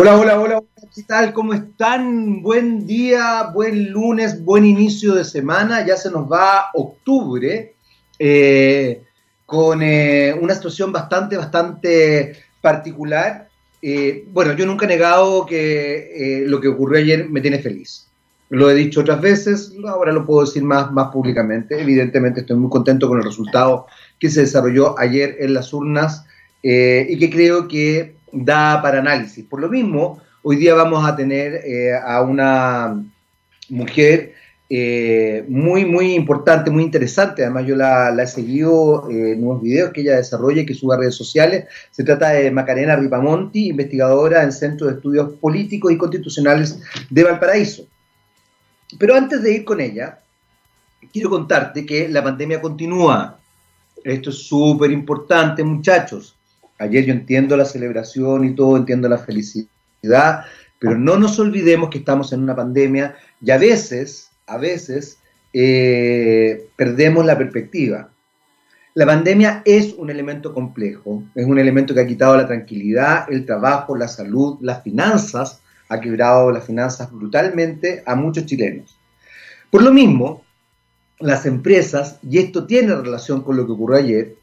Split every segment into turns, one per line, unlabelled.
Hola, hola, hola, ¿qué tal? ¿Cómo están? Buen día, buen lunes, buen inicio de semana. Ya se nos va octubre eh, con eh, una situación bastante, bastante particular. Eh, bueno, yo nunca he negado que lo que ocurrió ayer me tiene feliz. Lo he dicho otras veces, ahora lo puedo decir más, más públicamente. Evidentemente estoy muy contento con el resultado que se desarrolló ayer en las urnas y que creo que da para análisis. Por lo mismo, hoy día vamos a tener eh, a una mujer eh, muy, muy importante, muy interesante. Además, yo la, he seguido eh, en unos videos que ella desarrolla y que sube a redes sociales. Se trata de Macarena Ripamonti, investigadora en Centro de Estudios Políticos y Constitucionales de Valparaíso. Pero antes de ir con ella, quiero contarte que la pandemia continúa. Esto es súper importante, muchachos. Ayer yo entiendo la celebración y todo, entiendo la felicidad, pero no nos olvidemos que estamos en una pandemia y a veces, a veces, eh, perdemos la perspectiva. La pandemia es un elemento complejo, es un elemento que ha quitado la tranquilidad, el trabajo, la salud, las finanzas, ha quebrado las finanzas brutalmente a muchos chilenos. Por lo mismo, las empresas, y esto tiene relación con lo que ocurrió ayer,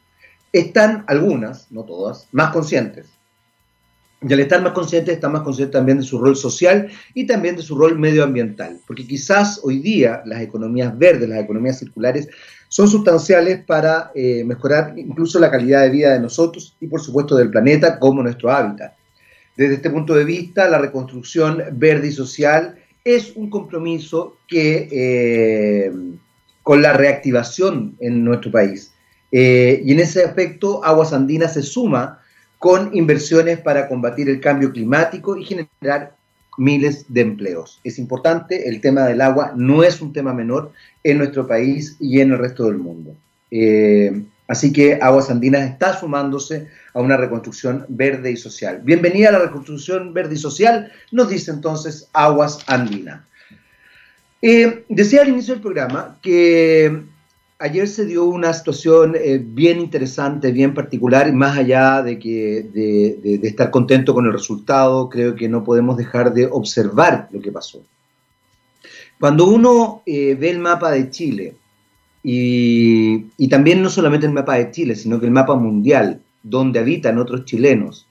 están algunas, no todas, más conscientes. Y al estar más conscientes, están más conscientes también de su rol social y también de su rol medioambiental. Porque quizás hoy día las economías verdes, las economías circulares, son sustanciales para eh, mejorar incluso la calidad de vida de nosotros y por supuesto del planeta como nuestro hábitat. Desde este punto de vista, la reconstrucción verde y social es un compromiso que eh, con la reactivación en nuestro país eh, y en ese aspecto, Aguas Andinas se suma con inversiones para combatir el cambio climático y generar miles de empleos. Es importante, el tema del agua no es un tema menor en nuestro país y en el resto del mundo. Eh, así que Aguas Andinas está sumándose a una reconstrucción verde y social. Bienvenida a la reconstrucción verde y social, nos dice entonces Aguas Andinas. Eh, decía al inicio del programa que ayer se dio una situación eh, bien interesante, bien particular, y más allá de, que, de, estar contento con el resultado, creo que no podemos dejar de observar lo que pasó. Cuando uno eh, ve el mapa de Chile, y, también no solamente el mapa de Chile, sino que el mapa mundial, donde habitan otros chilenos,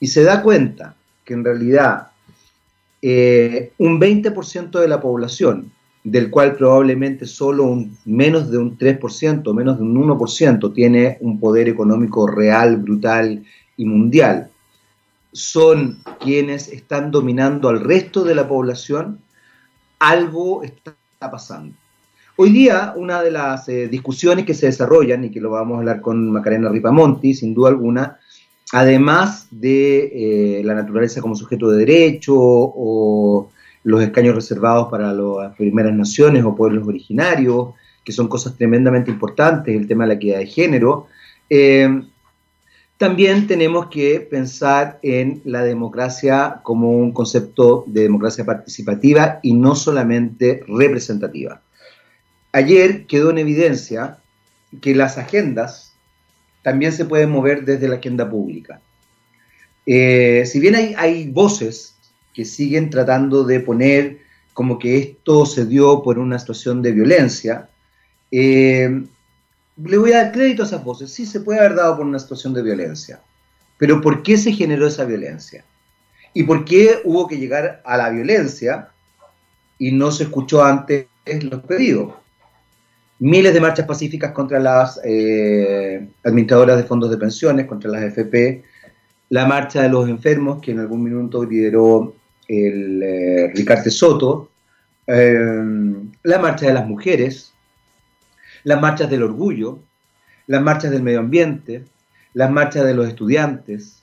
y se da cuenta que en realidad eh, un 20% de la población del cual probablemente solo un, menos de un 3%, menos de un 1% tiene un poder económico real, brutal y mundial, son quienes están dominando al resto de la población, algo está pasando. Hoy día, una de las eh, discusiones que se desarrollan, y que lo vamos a hablar con Macarena Ripamonti, sin duda alguna, además de eh, la naturaleza como sujeto de derecho o los escaños reservados para las primeras naciones o pueblos originarios, que son cosas tremendamente importantes, el tema de la equidad de género. Eh, también tenemos que pensar en la democracia como un concepto de democracia participativa y no solamente representativa. Ayer quedó en evidencia que las agendas también se pueden mover desde la agenda pública. Eh, si bien hay, hay voces que siguen tratando de poner como que esto se dio por una situación de violencia. Eh, le voy a dar crédito a esas voces. Sí, se puede haber dado por una situación de violencia. Pero ¿por qué se generó esa violencia? ¿Y por qué hubo que llegar a la violencia y no se escuchó antes los pedidos? Miles de marchas pacíficas contra las eh, administradoras de fondos de pensiones, contra las FP, la marcha de los enfermos, que en algún minuto lideró el eh, Ricardo Soto, em, la marcha de las mujeres, las marchas del orgullo, las marchas del medio ambiente, las marchas de los estudiantes,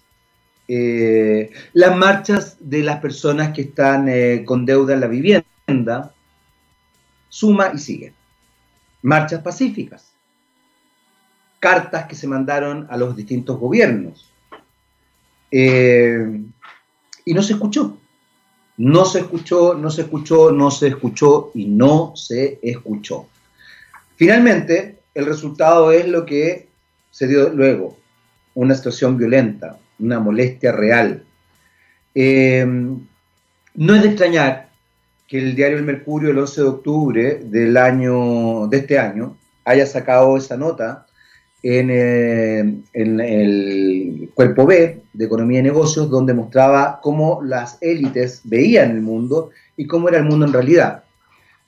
eh, las marchas de las personas que están eh, con deuda en la vivienda, suma y sigue. Marchas pacíficas, cartas que se mandaron a los distintos gobiernos. y no se escuchó. No se escuchó, no se escuchó, no se escuchó y no se escuchó. Finalmente, el resultado es lo que se dio luego, una situación violenta, una molestia real. Eh, no es de extrañar que el diario El Mercurio el 11 de octubre del año, de este año haya sacado esa nota en, eh, en, el cuerpo B de Economía y Negocios, donde mostraba cómo las élites veían el mundo y cómo era el mundo en realidad,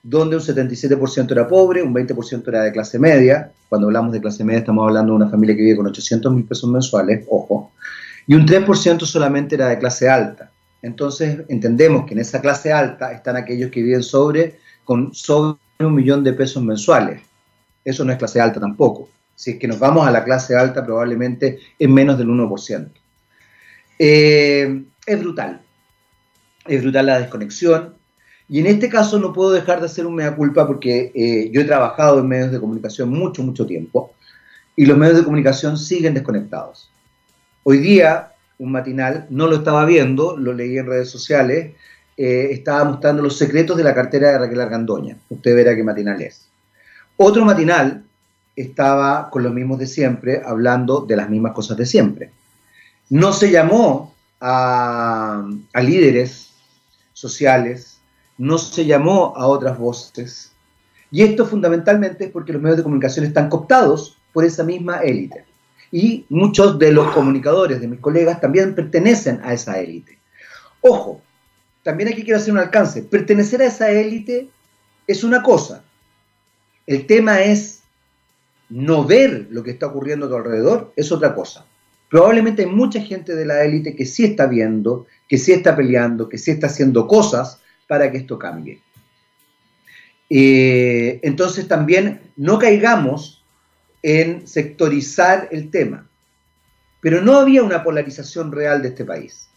donde un 77% era pobre, un 20% era de clase media, cuando hablamos de clase media estamos hablando de una familia que vive con 800 mil pesos mensuales, ojo, y un 3% solamente era de clase alta. Entonces entendemos que en esa clase alta están aquellos que viven sobre, con sobre un millón de pesos mensuales. Eso no es clase alta tampoco. Si es que nos vamos a la clase alta, probablemente es menos del 1%. Eh, es brutal. Es brutal la desconexión. Y en este caso no puedo dejar de hacer un mea culpa porque eh, yo he trabajado en medios de comunicación mucho, mucho tiempo y los medios de comunicación siguen desconectados. Hoy día, un matinal, no lo estaba viendo, lo leí en redes sociales, eh, estaba mostrando los secretos de la cartera de Raquel Argandoña. Usted verá qué matinal es. Otro matinal estaba con los mismos de siempre, hablando de las mismas cosas de siempre. No se llamó a, líderes sociales, no se llamó a otras voces. Y esto fundamentalmente es porque los medios de comunicación están cooptados por esa misma élite. Y muchos de los comunicadores, de mis colegas, también pertenecen a esa élite. Ojo, también aquí quiero hacer un alcance. Pertenecer a esa élite es una cosa. El tema es no ver lo que está ocurriendo a tu alrededor, es otra cosa. Probablemente hay mucha gente de la élite que sí está viendo, que sí está peleando, que sí está haciendo cosas para que esto cambie. Eh, entonces también no caigamos en sectorizar el tema. Pero no había una polarización real de este país.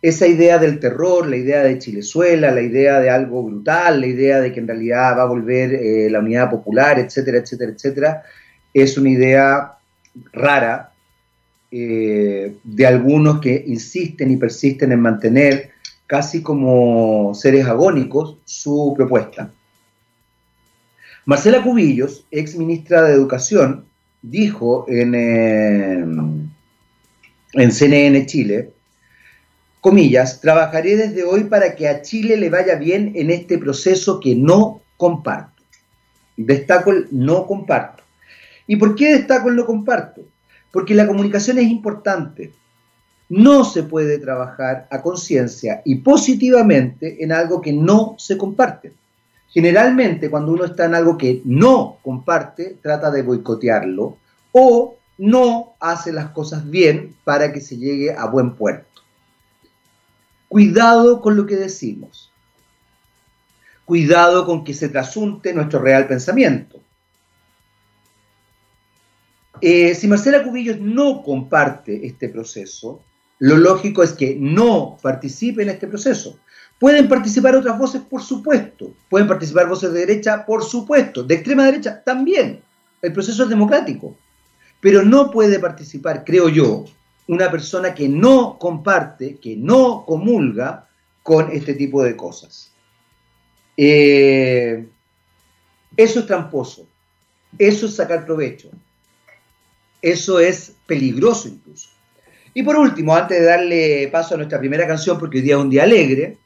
Esa idea del terror, la idea de Chilezuela, la idea de algo brutal, la idea de que en realidad va a volver eh, la unidad popular, etcétera, etcétera, etcétera, es una idea rara, eh, de algunos que insisten y persisten en mantener casi como seres agónicos su propuesta. Marcela Cubillos, ex ministra de Educación, dijo en, eh, en CNN Chile, comillas, trabajaré desde hoy para que a Chile le vaya bien en este proceso que no comparto. Destaco el no comparto. ¿Y por qué destaco el no comparto? Porque la comunicación es importante. No se puede trabajar a conciencia y positivamente en algo que no se comparte. Generalmente cuando uno está en algo que no comparte, trata de boicotearlo o no hace las cosas bien para que se llegue a buen puerto. Cuidado con lo que decimos. Cuidado con que se trasunte nuestro real pensamiento. Eh, si Marcela Cubillos no comparte este proceso, lo lógico es que no participe en este proceso. Pueden participar otras voces, por supuesto. Pueden participar voces de derecha, por supuesto. De extrema derecha, también. El proceso es democrático. Pero no puede participar, creo yo, una persona que no comparte, que no comulga con este tipo de cosas. Eh, eso es tramposo. Eso es sacar provecho. Eso es peligroso incluso. Y por último, antes de darle paso a nuestra primera canción, porque hoy día es un día alegre,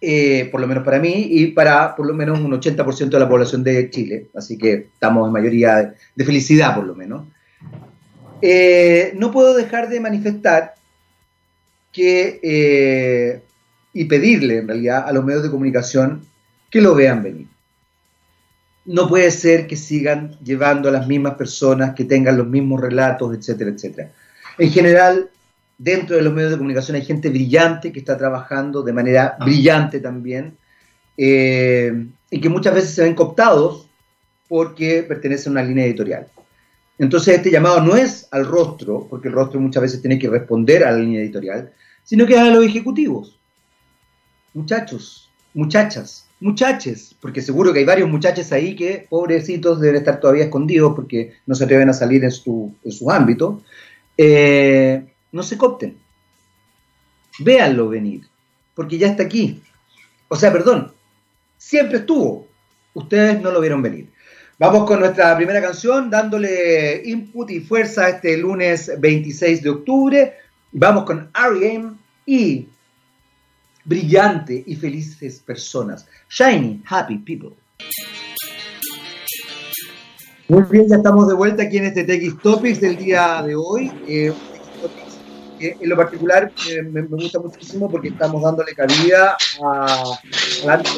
eh, por lo menos para mí, y para por lo menos un 80% de la población de Chile, así que estamos en mayoría de, felicidad por lo menos, eh, no puedo dejar de manifestar que, eh, y pedirle en realidad a los medios de comunicación que lo vean venir no puede ser que sigan llevando a las mismas personas, que tengan los mismos relatos, etcétera, etcétera. En general, dentro de los medios de comunicación hay gente brillante que está trabajando de manera brillante también, eh, y que muchas veces se ven cooptados porque pertenecen a una línea editorial. Entonces este llamado no es al rostro, porque el rostro muchas veces tiene que responder a la línea editorial, sino que es a los ejecutivos. Muchachos, muchachas, muchaches, porque seguro que hay varios muchachos ahí que, pobrecitos, deben estar todavía escondidos porque no se atreven a salir en su, en ámbito, eh, no se copten. Véanlo venir, porque ya está aquí. O sea, perdón, siempre estuvo. Ustedes no lo vieron venir. Vamos con nuestra primera canción, dándole input y fuerza este lunes 26 de octubre. Vamos con R.E.M. y brillante y felices personas. Shiny, happy people. Muy bien, ya estamos de vuelta aquí en este TX Topics del día de hoy. Eh, en lo particular eh, me, gusta muchísimo porque estamos dándole cabida a, a las de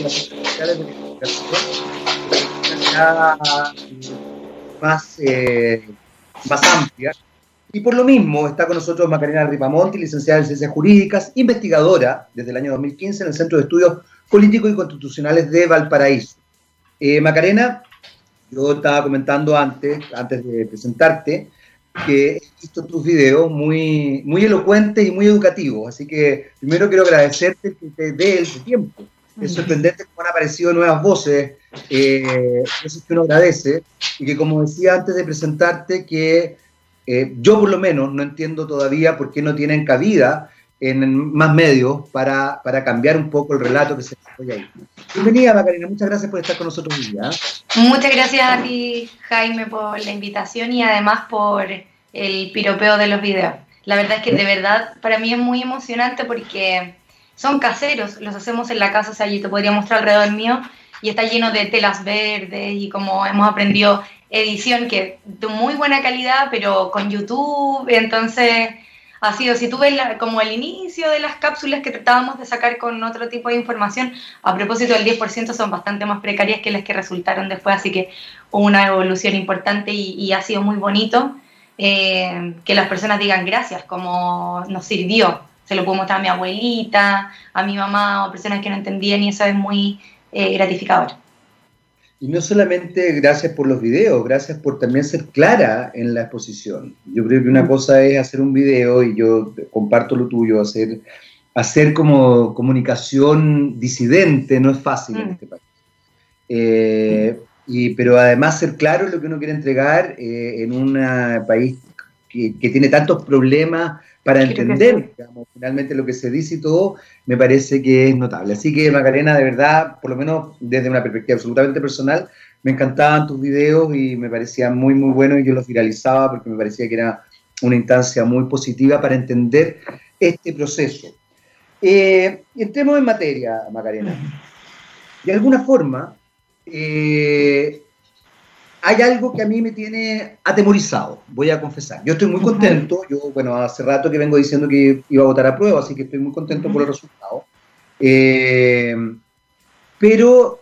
más, eh, más amplia. Y por lo mismo está con nosotros Macarena Ripamonti, licenciada en Ciencias Jurídicas, investigadora desde el año 2015 en el Centro de Estudios Políticos y Constitucionales de Valparaíso. Eh, Macarena, yo estaba comentando antes, antes de presentarte, que he visto tus videos muy, muy elocuentes y muy educativos. Así que primero quiero agradecerte que te dé el tiempo. Es sorprendente cómo han aparecido nuevas voces, eh, eso es que uno agradece. Y que como decía antes de presentarte, que eh, yo por lo menos no entiendo todavía por qué no tienen cabida en más medios para, para cambiar un poco el relato que se desarrolla ahí. Bienvenida, Macarena, muchas gracias por estar con nosotros hoy día.
Muchas gracias a ti, Jaime, por la invitación y además por el piropeo de los videos. La verdad es que de verdad para mí es muy emocionante porque son caseros, los hacemos en la casa, o sea, yo te podría mostrar alrededor mío y está lleno de telas verdes y como hemos aprendido edición que de muy buena calidad, pero con YouTube, entonces ha sido, si tú ves como el inicio de las cápsulas que tratábamos de sacar con otro tipo de información, a propósito del 10% son bastante más precarias que las que resultaron después, así que una evolución importante y, ha sido muy bonito eh, que las personas digan gracias, como nos sirvió. Se lo puedo mostrar a mi abuelita, a mi mamá o personas que no entendían y eso es muy eh, gratificador.
Y no solamente gracias por los videos, gracias por también ser clara en la exposición. Yo creo que una cosa es hacer un video y yo comparto lo tuyo, hacer, hacer como comunicación disidente no es fácil en mm. este país. Eh, y, pero además ser claro en lo que uno quiere entregar eh, en un país que, que, tiene tantos problemas para entender finalmente lo que se dice y todo, me parece que es notable. Así que Macarena, de verdad, por lo menos desde una perspectiva absolutamente personal, me encantaban tus videos y me parecían muy, muy buenos y yo los viralizaba porque me parecía que era una instancia muy positiva para entender este proceso. Eh, entremos en materia, Macarena. De alguna forma, eh, hay algo que a mí me tiene atemorizado, voy a confesar. Yo estoy muy contento, yo, bueno, hace rato que vengo diciendo que iba a votar a prueba, así que estoy muy contento por el resultado. Eh, pero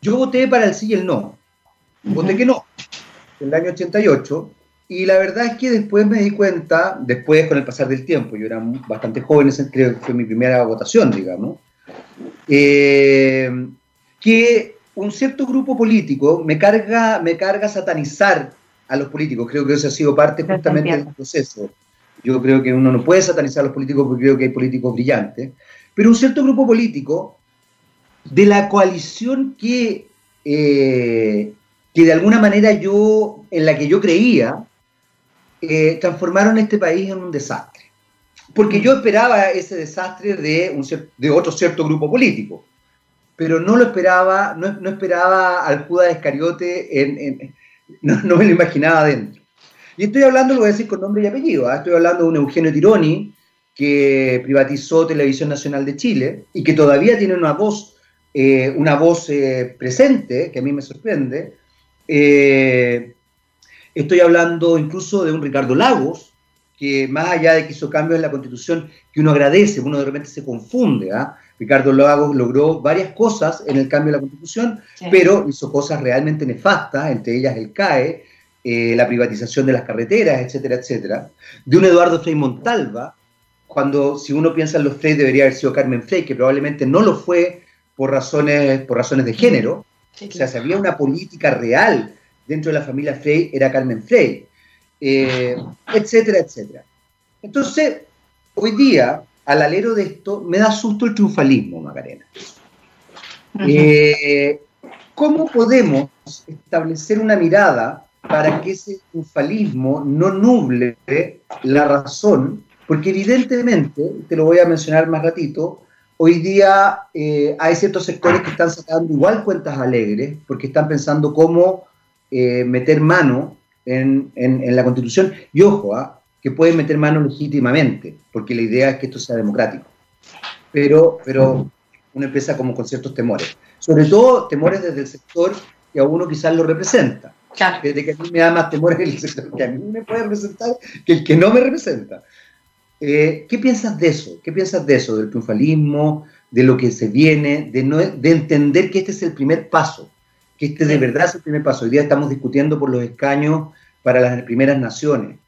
yo voté para el sí y el no. Voté que no, en el año 88, y la verdad es que después me di cuenta, después con el pasar del tiempo, yo era bastante joven, creo que fue mi primera votación, digamos, eh, que un cierto grupo político me carga, me carga satanizar a los políticos. Creo que eso ha sido parte justamente del proceso. Yo creo que uno no puede satanizar a los políticos porque creo que hay políticos brillantes. Pero un cierto grupo político de la coalición que, eh, que de alguna manera yo, en la que yo creía, eh, transformaron este país en un desastre. Porque yo esperaba ese desastre de, un, de otro cierto grupo político pero no lo esperaba, no, esperaba al Judas Iscariote, en, no, me lo imaginaba adentro. Y estoy hablando, lo voy a decir con nombre y apellido, ¿ah? estoy hablando de un Eugenio Tironi, que privatizó Televisión Nacional de Chile y que todavía tiene una voz, eh, una voz eh, presente, que a mí me sorprende. Eh, estoy hablando incluso de un Ricardo Lagos, que más allá de que hizo cambios en la constitución, que uno agradece, uno de repente se confunde, ¿ah? Ricardo Lagos logró varias cosas en el cambio de la Constitución, pero hizo cosas realmente nefastas, entre ellas el CAE, eh, la privatización de las carreteras, etcétera, etcétera. De un Eduardo Frei Montalva, cuando si uno piensa en los Frey debería haber sido Carmen Frey, que probablemente no lo fue por razones, por razones de género. O sea, si había una política real dentro de la familia Frey, era Carmen Frey, eh, etcétera, etcétera. Entonces, hoy día, al alero de esto, me da susto el triunfalismo, Macarena. Eh, ¿Cómo podemos establecer una mirada para que ese triunfalismo no nuble la razón? Porque evidentemente, te lo voy a mencionar más ratito, hoy día eh, hay ciertos sectores que están sacando igual cuentas alegres porque están pensando cómo eh, meter mano en, en, la constitución. Y ojo, ¿ah? Que pueden meter mano legítimamente, porque la idea es que esto sea democrático. pero, pero uno empieza como con ciertos temores. Sobre todo temores desde el sector que a uno quizás lo representa. Desde que a mí me da más temores el sector que a mí me puede representar que el que no me representa. Eh, ¿Qué piensas de eso? ¿Qué piensas de eso? Del triunfalismo, de lo que se viene, de, no, de entender que este es el primer paso, que este de verdad es el primer paso. Hoy día estamos discutiendo por los escaños para las primeras naciones,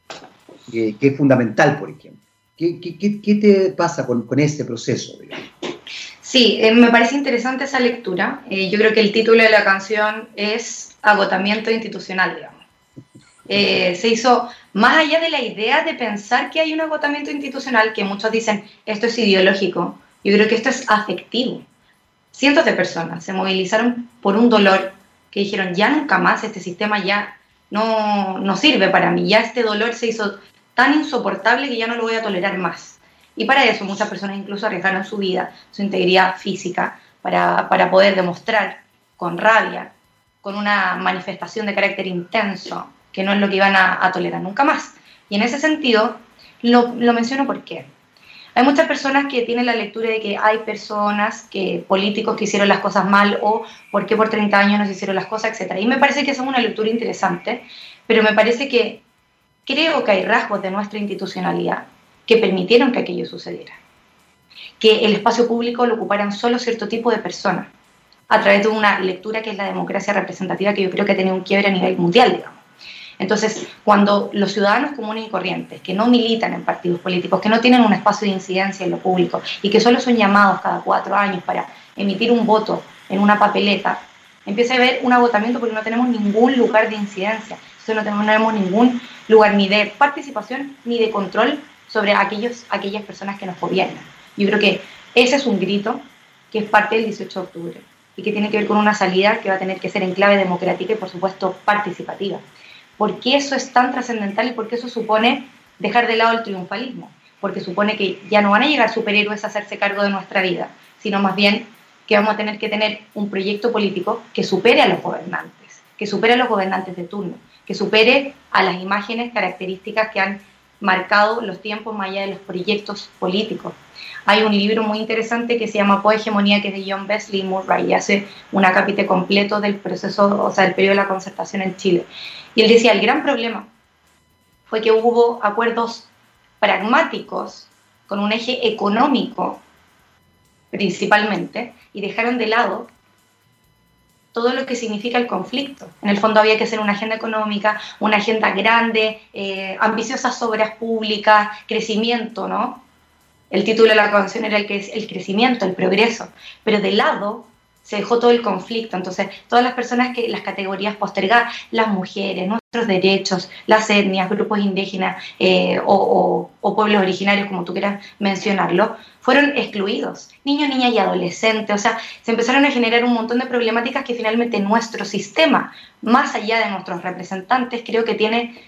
que es fundamental, por ejemplo. ¿Qué, qué, qué te pasa con, con ese proceso?
Sí, eh, me parece interesante esa lectura. Eh, yo creo que el título de la canción es Agotamiento institucional, digamos. Eh, se hizo más allá de la idea de pensar que hay un agotamiento institucional, que muchos dicen esto es ideológico, yo creo que esto es afectivo. Cientos de personas se movilizaron por un dolor que dijeron ya nunca más este sistema ya no, no sirve para mí, ya este dolor se hizo tan insoportable que ya no lo voy a tolerar más. Y para eso muchas personas incluso arriesgaron su vida, su integridad física, para, para poder demostrar con rabia, con una manifestación de carácter intenso, que no es lo que iban a, tolerar nunca más. Y en ese sentido, lo, lo menciono porque hay muchas personas que tienen la lectura de que hay personas, que políticos que hicieron las cosas mal o por qué por 30 años no hicieron las cosas, etc. Y me parece que es una lectura interesante, pero me parece que creo que hay rasgos de nuestra institucionalidad que permitieron que aquello sucediera. Que el espacio público lo ocuparan solo cierto tipo de personas, a través de una lectura que es la democracia representativa, que yo creo que ha tenido un quiebre a nivel mundial, digamos. Entonces, cuando los ciudadanos comunes y corrientes, que no militan en partidos políticos, que no tienen un espacio de incidencia en lo público y que solo son llamados cada cuatro años para emitir un voto en una papeleta, empieza a haber un agotamiento porque no tenemos ningún lugar de incidencia no tenemos ningún lugar ni de participación ni de control sobre aquellos, aquellas personas que nos gobiernan. Yo creo que ese es un grito que es parte del 18 de octubre y que tiene que ver con una salida que va a tener que ser en clave democrática y por supuesto participativa. ¿Por qué eso es tan trascendental y por qué eso supone dejar de lado el triunfalismo? Porque supone que ya no van a llegar superhéroes a hacerse cargo de nuestra vida, sino más bien que vamos a tener que tener un proyecto político que supere a los gobernantes, que supere a los gobernantes de turno, que supere a las imágenes características que han marcado los tiempos más allá de los proyectos políticos. Hay un libro muy interesante que se llama Poegemonía, que es de John Besley Murray, y hace un acápite completo del proceso, o sea, del periodo de la concertación en Chile. Y él decía, el gran problema fue que hubo acuerdos pragmáticos con un eje económico principalmente, y dejaron de lado todo lo que significa el conflicto. En el fondo había que hacer una agenda económica, una agenda grande, eh, ambiciosas obras públicas, crecimiento, ¿no? El título de la canción era el, el crecimiento, el progreso, pero de lado se dejó todo el conflicto. Entonces, todas las personas que las categorías postergadas, las mujeres, nuestros derechos, las etnias, grupos indígenas eh, o, pueblos originarios, como tú quieras mencionarlo, fueron excluidos. Niños, niñas y adolescentes. O sea, se empezaron a generar un montón de problemáticas que finalmente nuestro sistema, más allá de nuestros representantes, creo que tiene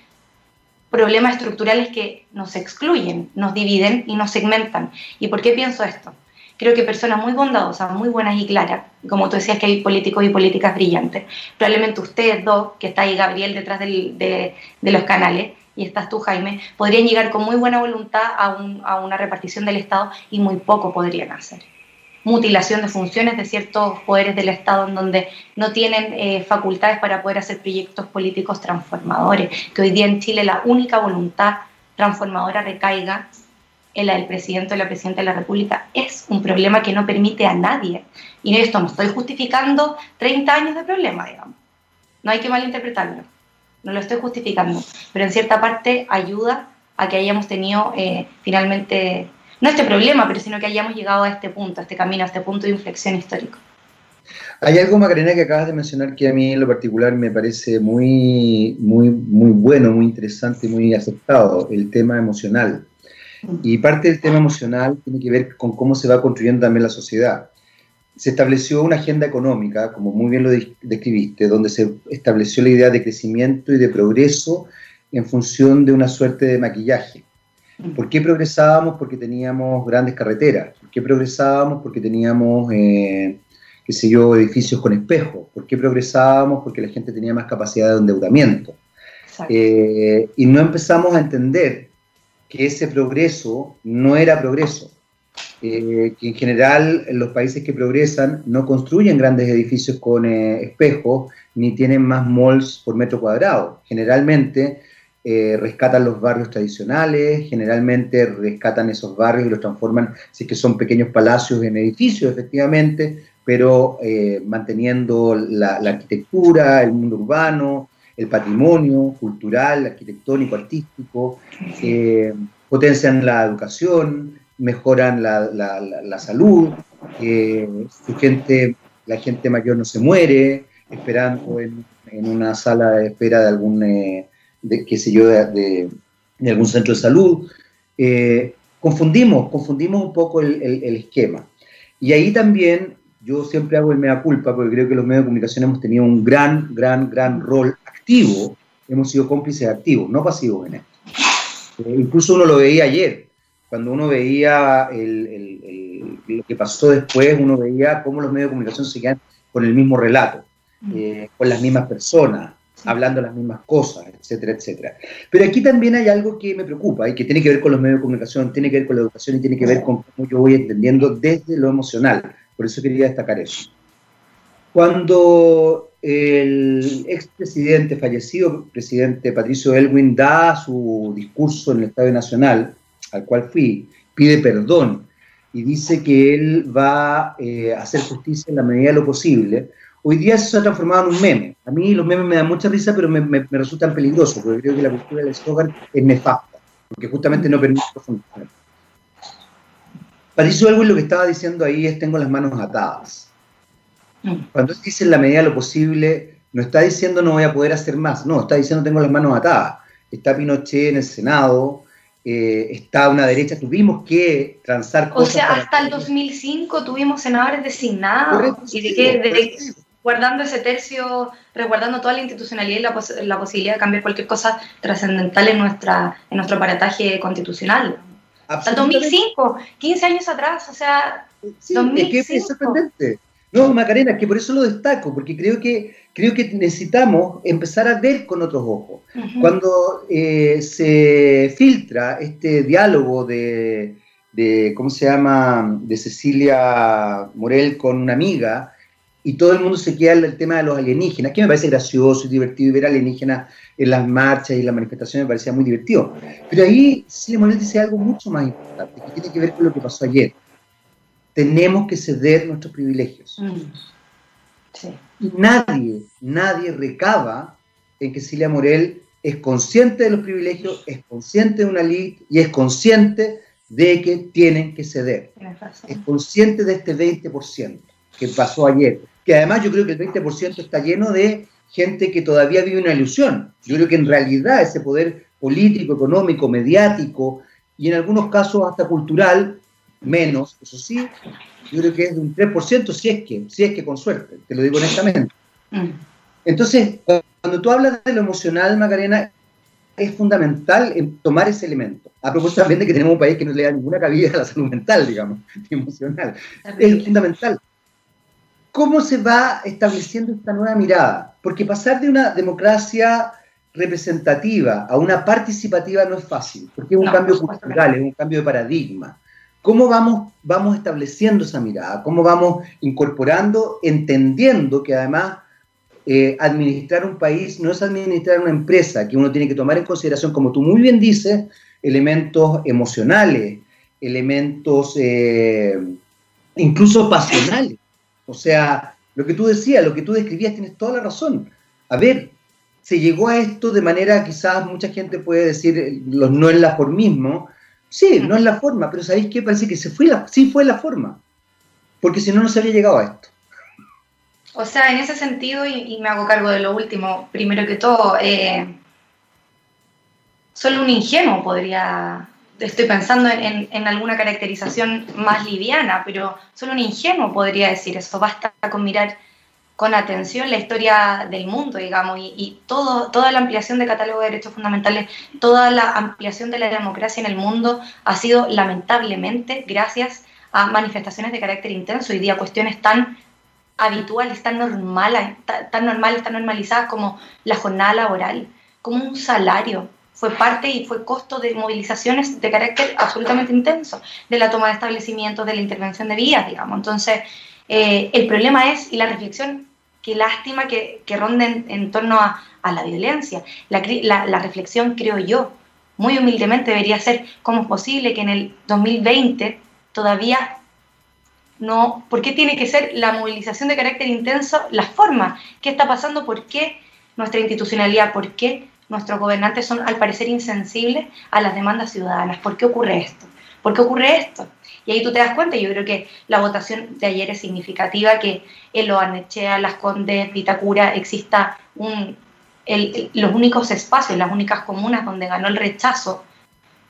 problemas estructurales que nos excluyen, nos dividen y nos segmentan. ¿Y por qué pienso esto? Creo que personas muy bondadosas, muy buenas y claras, como tú decías que hay políticos y políticas brillantes, probablemente ustedes dos, que está ahí Gabriel detrás de, los canales, y estás tú, Jaime, podrían llegar con muy buena voluntad a, una repartición del Estado y muy poco podrían hacer. Mutilación de funciones de ciertos poderes del Estado en donde no tienen eh, facultades para poder hacer proyectos políticos transformadores, que hoy día en Chile la única voluntad transformadora recaiga la del presidente o la presidenta de la República es un problema que no permite a nadie. Y esto no estoy justificando 30 años de problema, digamos. No hay que malinterpretarlo. No lo estoy justificando. Pero en cierta parte ayuda a que hayamos tenido eh, finalmente, no este problema, pero sino que hayamos llegado a este punto, a este camino, a este punto de inflexión histórico.
Hay algo, Macarena, que acabas de mencionar que a mí en lo particular me parece muy, muy, muy bueno, muy interesante muy aceptado, el tema emocional. Y parte del tema emocional tiene que ver con cómo se va construyendo también la sociedad. Se estableció una agenda económica, como muy bien lo describiste, donde se estableció la idea de crecimiento y de progreso en función de una suerte de maquillaje. ¿Por qué progresábamos? Porque teníamos grandes carreteras. ¿Por qué progresábamos? Porque teníamos, eh, qué sé yo, edificios con espejos. ¿Por qué progresábamos? Porque la gente tenía más capacidad de endeudamiento. Eh, y no empezamos a entender que ese progreso no era progreso, eh, que en general los países que progresan no construyen grandes edificios con eh, espejos ni tienen más malls por metro cuadrado. Generalmente eh, rescatan los barrios tradicionales, generalmente rescatan esos barrios y los transforman, si es que son pequeños palacios, en edificios, efectivamente, pero manteniendo la, arquitectura, el mundo urbano, el patrimonio cultural, arquitectónico, artístico, potencian la educación, mejoran la, la, salud, su gente, la gente mayor no se muere esperando en, una sala de espera de algún, eh, de, qué sé yo, de, algún centro de salud. Eh, confundimos, confundimos un poco el, el, esquema. Y ahí también yo siempre hago el mea culpa, porque creo que los medios de comunicación hemos tenido un gran, gran, gran rol activo, hemos sido cómplices activos, no pasivos en esto. Eh, incluso uno lo veía ayer, cuando uno veía lo que pasó después, uno veía cómo los medios de comunicación seguían con el mismo relato, eh, con las mismas personas, hablando las mismas cosas, etcétera, etcétera. Pero aquí también hay algo que me preocupa y que tiene que ver con los medios de comunicación, tiene que ver con la educación y tiene que ver con cómo yo voy entendiendo desde lo emocional. Por eso quería destacar eso. Cuando el expresidente, fallecido presidente Patricio Elwin, da su discurso en el Estadio Nacional, al cual fui, pide perdón y dice que él va eh, a hacer justicia en la medida de lo posible, hoy día eso se ha transformado en un meme. A mí los memes me dan mucha risa, pero me, me, resultan peligrosos, porque creo que la cultura del eslogan es nefasta, porque justamente no permite profundizar. Patricio Elwin lo que estaba diciendo ahí es tengo las manos atadas. Mm. Cuando él dice en la medida de lo posible, no está diciendo no voy a poder hacer más, no, está diciendo tengo las manos atadas. Está Pinochet en el Senado, eh, está una derecha, tuvimos que transar
cosas. O sea, hasta el 2005 tuvimos senadores designados y de que guardando ese tercio, resguardando toda la institucionalidad y la, posibilidad de cambiar cualquier cosa trascendental en, nuestra, en nuestro aparataje constitucional. Hasta el 2005, 15 años atrás, o sea,
sí, Es que es sorprendente. No, Macarena, que por eso lo destaco, porque creo que, creo que necesitamos empezar a ver con otros ojos. Cuando eh, se filtra este diálogo de, de, ¿cómo se llama?, de Cecilia Morel con una amiga, y todo el mundo se queda en el tema de los alienígenas, que me parece gracioso y divertido, y ver alienígenas en las marchas y las manifestaciones me parecía muy divertido. Pero ahí Cecilia Morel dice algo mucho más importante, que tiene que ver con lo que pasó ayer tenemos que ceder nuestros privilegios. Mm. Y nadie, nadie recaba en que Cilia Morel es consciente de los privilegios, es consciente de una ley y es consciente de que tienen que ceder. Es consciente de este 20% que pasó ayer. Que además yo creo que el 20% está lleno de gente que todavía vive una ilusión. Yo creo que en realidad ese poder político, económico, mediático y en algunos casos hasta cultural menos, eso sí, yo creo que es de un 3%, si es que, si es que con suerte, te lo digo honestamente. Mm. Entonces, cuando tú hablas de lo emocional, Macarena, es fundamental tomar ese elemento. A propósito también de que tenemos un país que no le da ninguna cabida a la salud mental, digamos, emocional. Es fundamental. ¿Cómo se va estableciendo esta nueva mirada? Porque pasar de una democracia representativa a una participativa no es fácil, porque es un cambio cultural, es un cambio de paradigma. ¿Cómo vamos, vamos estableciendo esa mirada? ¿Cómo vamos incorporando, entendiendo que además eh, administrar un país no es administrar una empresa, que uno tiene que tomar en consideración, como tú muy bien dices, elementos emocionales, elementos eh, incluso pasionales. O sea, lo que tú decías, lo que tú describías, tienes toda la razón. A ver, se llegó a esto de manera, quizás mucha gente puede decir, los no es la por mismo, Sí, no es la forma, pero ¿sabéis qué? Parece que se fue la, sí fue la forma. Porque si no, no se habría llegado a esto.
O sea, en ese sentido, y, me hago cargo de lo último, primero que todo, eh, solo un ingenuo podría, estoy pensando en, en, alguna caracterización más liviana, pero solo un ingenuo podría decir eso. Basta con mirar con atención la historia del mundo, digamos, y, todo, toda la ampliación de catálogo de derechos fundamentales, toda la ampliación de la democracia en el mundo ha sido lamentablemente gracias a manifestaciones de carácter intenso y día cuestiones tan habituales, tan normales, tan, normales, tan normalizadas como la jornada laboral, como un salario. fue parte y fue costo de movilizaciones de carácter absolutamente intenso, de la toma de establecimientos, de la intervención de vías, digamos. Entonces, eh, el problema es, y la reflexión, qué lástima que, ronden en torno a, la violencia. La, la, reflexión, creo yo, muy humildemente debería ser cómo es posible que en el 2020 todavía no, ¿por qué tiene que ser la movilización de carácter intenso la forma? ¿Qué está pasando? ¿Por qué nuestra institucionalidad? ¿Por qué nuestros gobernantes son al parecer insensibles a las demandas ciudadanas? ¿Por qué ocurre esto? ¿Por qué ocurre esto? Y ahí tú te das cuenta, yo creo que la votación de ayer es significativa, que en Loarnechea, Las Condes, Vitacura exista un, los únicos espacios, las únicas comunas donde ganó el rechazo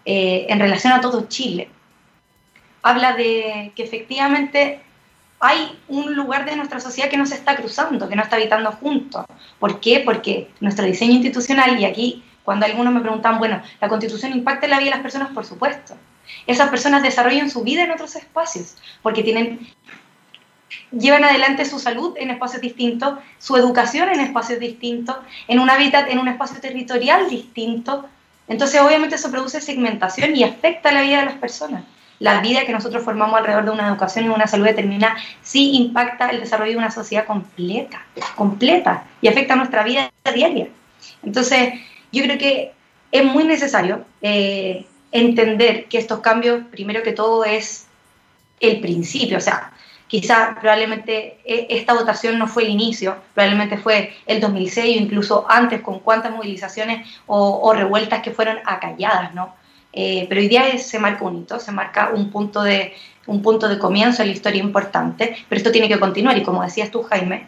eh, en relación a todo Chile. Habla de que efectivamente hay un lugar de nuestra sociedad que no se está cruzando, que no está habitando juntos. ¿Por qué? Porque nuestro diseño institucional, y aquí cuando algunos me preguntan, bueno, ¿la constitución impacta en la vida de las personas? Por supuesto esas personas desarrollan su vida en otros espacios, porque tienen, llevan adelante su salud en espacios distintos, su educación en espacios distintos, en un hábitat, en un espacio territorial distinto. Entonces, obviamente, eso produce segmentación y afecta la vida de las personas. La vida que nosotros formamos alrededor de una educación y una salud determinada sí impacta el desarrollo de una sociedad completa, completa, y afecta nuestra vida diaria. Entonces, yo creo que es muy necesario eh, entender que estos cambios, primero que todo, es el principio. O sea, quizá probablemente e, esta votación no fue el inicio, probablemente fue el 2006 o incluso antes con cuántas movilizaciones o, revueltas que fueron acalladas, ¿no? Eh, pero hoy día se marca un hito, se marca un punto, de, un punto de comienzo en la historia importante, pero esto tiene que continuar y como decías tú, Jaime,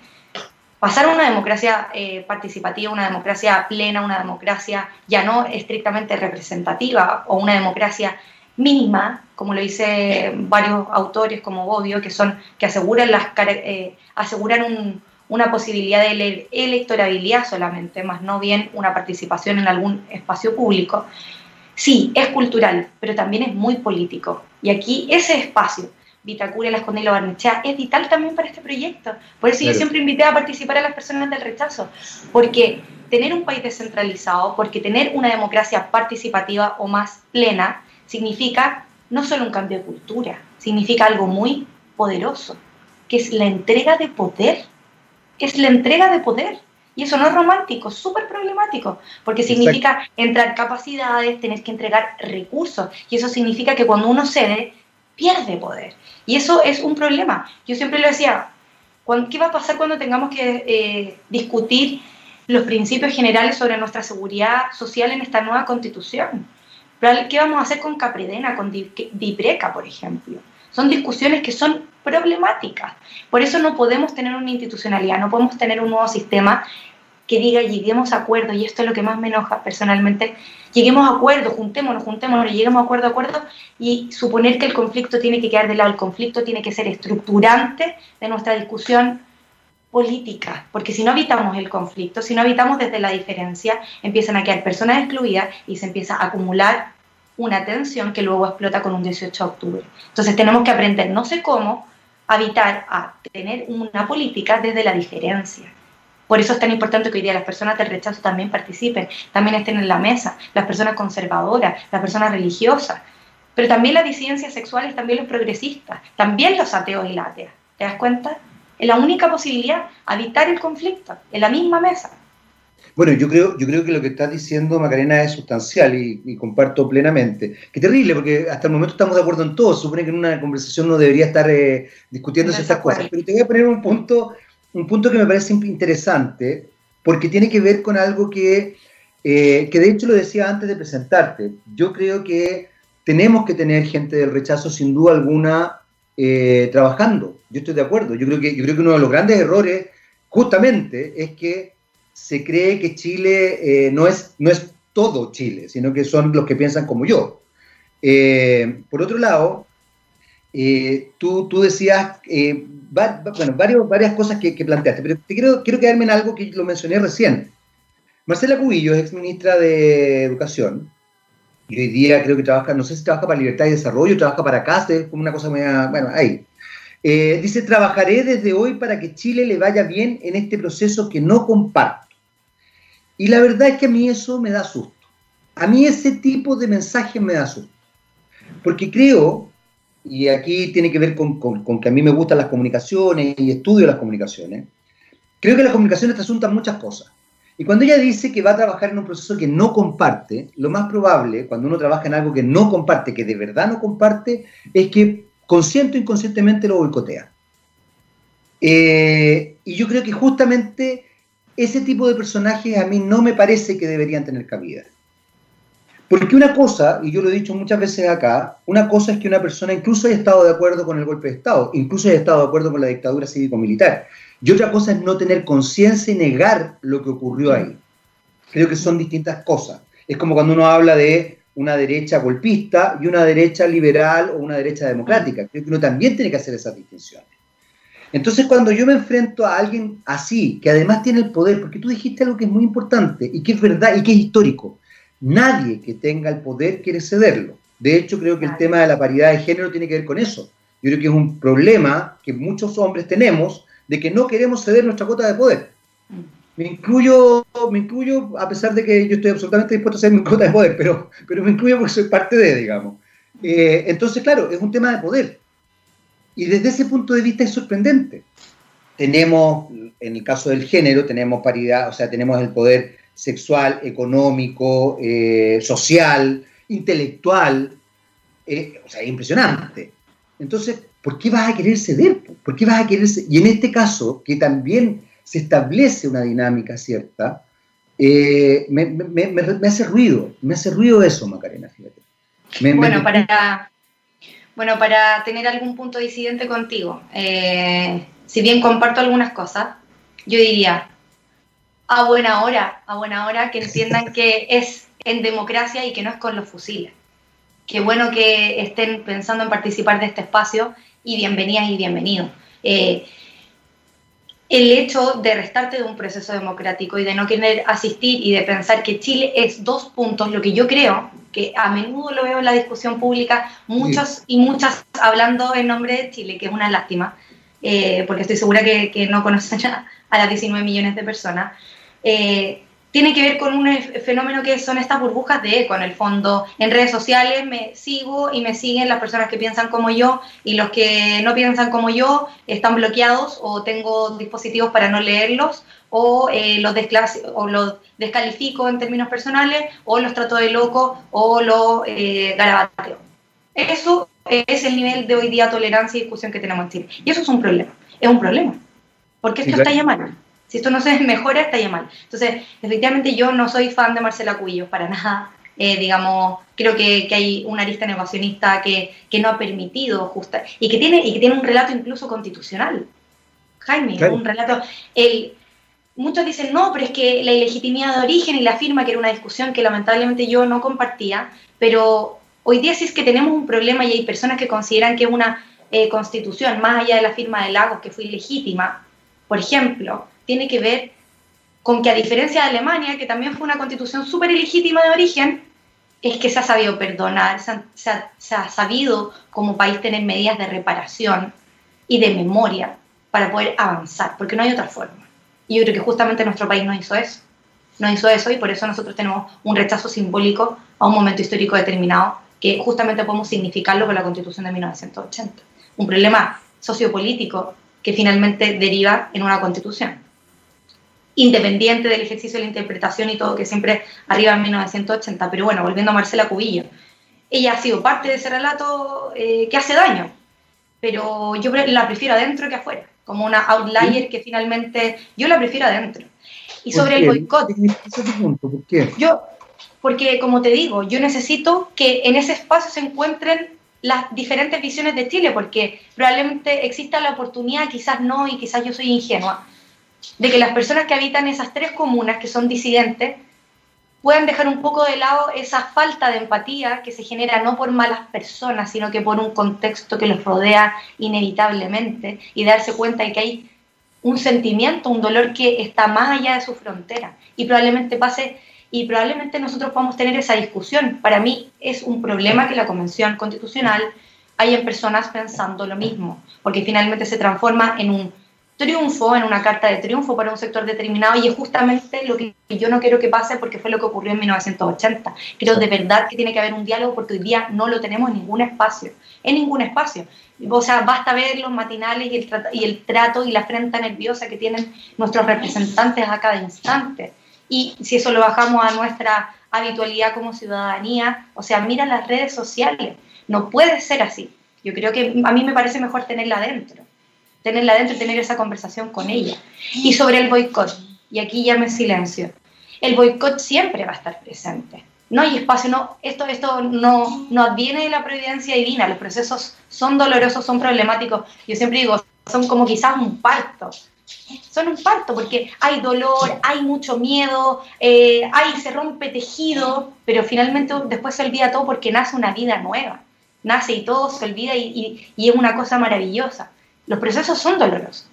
pasar a una democracia eh, participativa, una democracia plena, una democracia ya no estrictamente representativa o una democracia mínima, como lo dice varios autores como Bobbio, que son que aseguran las eh, aseguran una posibilidad de electorabilidad solamente, más no bien una participación en algún espacio público. Sí, es cultural, pero también es muy político. Y aquí ese espacio Vitacura, Las Condes y Barnechea, es vital también para este proyecto. Por eso yo siempre invité a participar a las personas del rechazo, porque tener un país descentralizado, porque tener una democracia participativa o más plena, significa no solo un cambio de cultura, significa algo muy poderoso, que es la entrega de poder. Es la entrega de poder. Y eso no es romántico, súper problemático, porque significa entrar capacidades, tener que entregar recursos. Y eso significa que cuando uno cede, pierde poder. Y eso es un problema. Yo siempre lo decía, ¿qué va a pasar cuando tengamos que eh, discutir los principios generales sobre nuestra seguridad social en esta nueva constitución? ¿Qué vamos a hacer con Capredena, con Dipreca, por ejemplo? Son discusiones que son problemáticas. Por eso no podemos tener una institucionalidad, no podemos tener un nuevo sistema que diga lleguemos a acuerdo, y esto es lo que más me enoja personalmente, lleguemos a acuerdo, juntémonos, juntémonos, lleguemos a acuerdo, acuerdo, y suponer que el conflicto tiene que quedar de lado, el conflicto tiene que ser estructurante de nuestra discusión política, porque si no evitamos el conflicto, si no evitamos desde la diferencia, empiezan a quedar personas excluidas y se empieza a acumular una tensión que luego explota con un 18 de octubre. Entonces tenemos que aprender, no sé cómo, a evitar a tener una política desde la diferencia por eso es tan importante que hoy día las personas del rechazo también participen, también estén en la mesa, las personas conservadoras, las personas religiosas, pero también las disidencias sexuales, también los progresistas, también los ateos y las ateas. ¿Te das cuenta? Es la única posibilidad, evitar el conflicto, en la misma mesa.
Bueno, yo creo, yo creo que lo que estás diciendo, Macarena, es sustancial y, comparto plenamente. Qué terrible, porque hasta el momento estamos de acuerdo en todo. Supone que en una conversación no debería estar eh, discutiendo estas cosas. Pero te voy a poner un punto un punto que me parece interesante, porque tiene que ver con algo que, eh, que de hecho lo decía antes de presentarte. Yo creo que tenemos que tener gente del rechazo sin duda alguna eh, trabajando. Yo estoy de acuerdo. Yo creo, que, yo creo que uno de los grandes errores justamente es que se cree que Chile eh, no, es, no es todo Chile, sino que son los que piensan como yo. por otro lado, tú, tú decías, bueno, varios, varias cosas que, planteaste, pero te quiero, quiero quedarme en algo que lo mencioné recién. Marcela Cubillo es ex ministra de Educación y hoy día creo que trabaja, no sé si trabaja para Libertad y Desarrollo, trabaja para CASE, es como una cosa muy, bueno, ahí. Eh, dice, trabajaré desde hoy para que Chile le vaya bien en este proceso que no comparto. Y la verdad es que a mí eso me da susto. a mí ese tipo de mensaje me da susto. Porque creo, y aquí tiene que ver con, que a mí me gustan las comunicaciones y estudio las comunicaciones, creo que las comunicaciones te asuntan muchas cosas. Y cuando ella dice que va a trabajar en un proceso que no comparte, lo más probable, cuando uno trabaja en algo que no comparte, que de verdad no comparte, es que consciente o inconscientemente lo boicotea. Eh, y yo creo que justamente ese tipo de personajes a mí no me parece que deberían tener cabida. Porque una cosa, y yo lo he dicho muchas veces acá, una cosa es que una persona incluso haya estado de acuerdo con el golpe de Estado, incluso haya estado de acuerdo con la dictadura cívico-militar. Y otra cosa es no tener conciencia y negar lo que ocurrió ahí. Creo que son distintas cosas. Es como cuando uno habla de una derecha golpista y una derecha liberal o una derecha democrática. Creo que uno también tiene que hacer esas distinciones. Entonces, cuando yo me enfrento a alguien así, que además tiene el poder, porque tú dijiste algo que es muy importante y que es verdad y que es histórico, nadie que tenga el poder quiere cederlo. De hecho, creo que el tema de la paridad de género tiene que ver con eso. Yo creo que es un problema que muchos hombres tenemos de que no queremos ceder nuestra cuota de poder. Me incluyo, me incluyo, a pesar de que yo estoy absolutamente dispuesto a ceder mi cuota de poder, pero, pero me incluyo porque soy parte de, digamos. Eh, entonces, claro, es un tema de poder. Y desde ese punto de vista es sorprendente. Tenemos, en el caso del género, tenemos paridad, o sea, tenemos el poder sexual, económico, eh, social, intelectual, eh, o sea, es impresionante. Entonces, ¿por qué vas a querer ceder? ¿Por qué vas a querer Y en este caso, que también se establece una dinámica cierta, eh, me, hace ruido, me hace ruido eso, Macarena, fíjate.
bueno, para, bueno, para tener algún punto disidente contigo, eh, si bien comparto algunas cosas, yo diría, a buena hora, a buena hora que entiendan que es en democracia y que no es con los fusiles. Qué bueno que estén pensando en participar de este espacio y bienvenidas y bienvenidos. Eh, el hecho de restarte de un proceso democrático y de no querer asistir y de pensar que Chile es dos puntos, lo que yo creo, que a menudo lo veo en la discusión pública, muchos y muchas hablando en nombre de Chile, que es una lástima, eh, porque estoy segura que, no conocen a, a, las 19 millones de personas. Eh, tiene que ver con un fenómeno que son estas burbujas de eco, en el fondo. En redes sociales me sigo y me siguen las personas que piensan como yo y los que no piensan como yo están bloqueados o tengo dispositivos para no leerlos o, eh, los, o los descalifico en términos personales o los trato de loco o los eh, garabateo. Eso es el nivel de hoy día tolerancia y discusión que tenemos en Chile. Y eso es un problema. Es un problema. Porque esto está llamando. Si esto no se mejora, está ya mal. Entonces, efectivamente yo no soy fan de Marcela Cubillos, para nada. Eh, digamos, creo que, hay una arista negacionista que, no ha permitido justa y que tiene y que tiene un relato incluso constitucional. Jaime, un relato. El, muchos dicen, no, pero es que la ilegitimidad de origen y la firma, que era una discusión que lamentablemente yo no compartía, pero hoy día sí es que tenemos un problema y hay personas que consideran que una eh, constitución, más allá de la firma de Lagos, que fue ilegítima, por ejemplo, tiene que ver con que a diferencia de Alemania, que también fue una constitución súper ilegítima de origen, es que se ha sabido perdonar, se ha, sabido como país tener medidas de reparación y de memoria para poder avanzar, porque no hay otra forma. Y yo creo que justamente nuestro país no hizo eso. No hizo eso y por eso nosotros tenemos un rechazo simbólico a un momento histórico determinado que justamente podemos significarlo con la Constitución de 1980. Un problema sociopolítico que finalmente deriva en una constitución independiente del ejercicio de la interpretación y todo, que siempre arriba en 1980. Pero bueno, volviendo a Marcela Cubillo, ella ha sido parte de ese relato eh, que hace daño, pero yo la prefiero adentro que afuera, como una outlier que finalmente yo la prefiero adentro. Y sobre el boicot. ¿Por qué? Yo, porque como te digo, yo necesito que en ese espacio se encuentren las diferentes visiones de Chile, porque probablemente exista la oportunidad, quizás no, y quizás yo soy ingenua, de que las personas que habitan esas tres comunas, que son disidentes, puedan dejar un poco de lado esa falta de empatía que se genera no por malas personas, sino que por un contexto que los rodea inevitablemente y darse cuenta de que hay un sentimiento, un dolor que está más allá de su frontera y probablemente pase y probablemente nosotros podamos tener esa discusión. Para mí es un problema que la Convención Constitucional haya personas pensando lo mismo, porque finalmente se transforma en un triunfo, en una carta de triunfo para un sector determinado y es justamente lo que yo no quiero que pase porque fue lo que ocurrió en 1980. Creo de verdad que tiene que haber un diálogo porque hoy día no lo tenemos en ningún espacio, en ningún espacio. O sea, basta ver los matinales y el, y el trato y la frente nerviosa que tienen nuestros representantes a cada instante. Y si eso lo bajamos a nuestra habitualidad como ciudadanía, o sea, mira las redes sociales, no puede ser así. Yo creo que a mí me parece mejor tenerla adentro tenerla adentro y tener esa conversación con ella. Y sobre el boicot, y aquí ya me silencio, el boicot siempre va a estar presente. No hay espacio, no, esto, esto no, no adviene de la providencia divina, los procesos son dolorosos, son problemáticos. Yo siempre digo, son como quizás un parto. Son un parto porque hay dolor, hay mucho miedo, eh, hay, se rompe tejido, pero finalmente después se olvida todo porque nace una vida nueva. Nace y todo se olvida y, y es una cosa maravillosa. Los procesos son dolorosos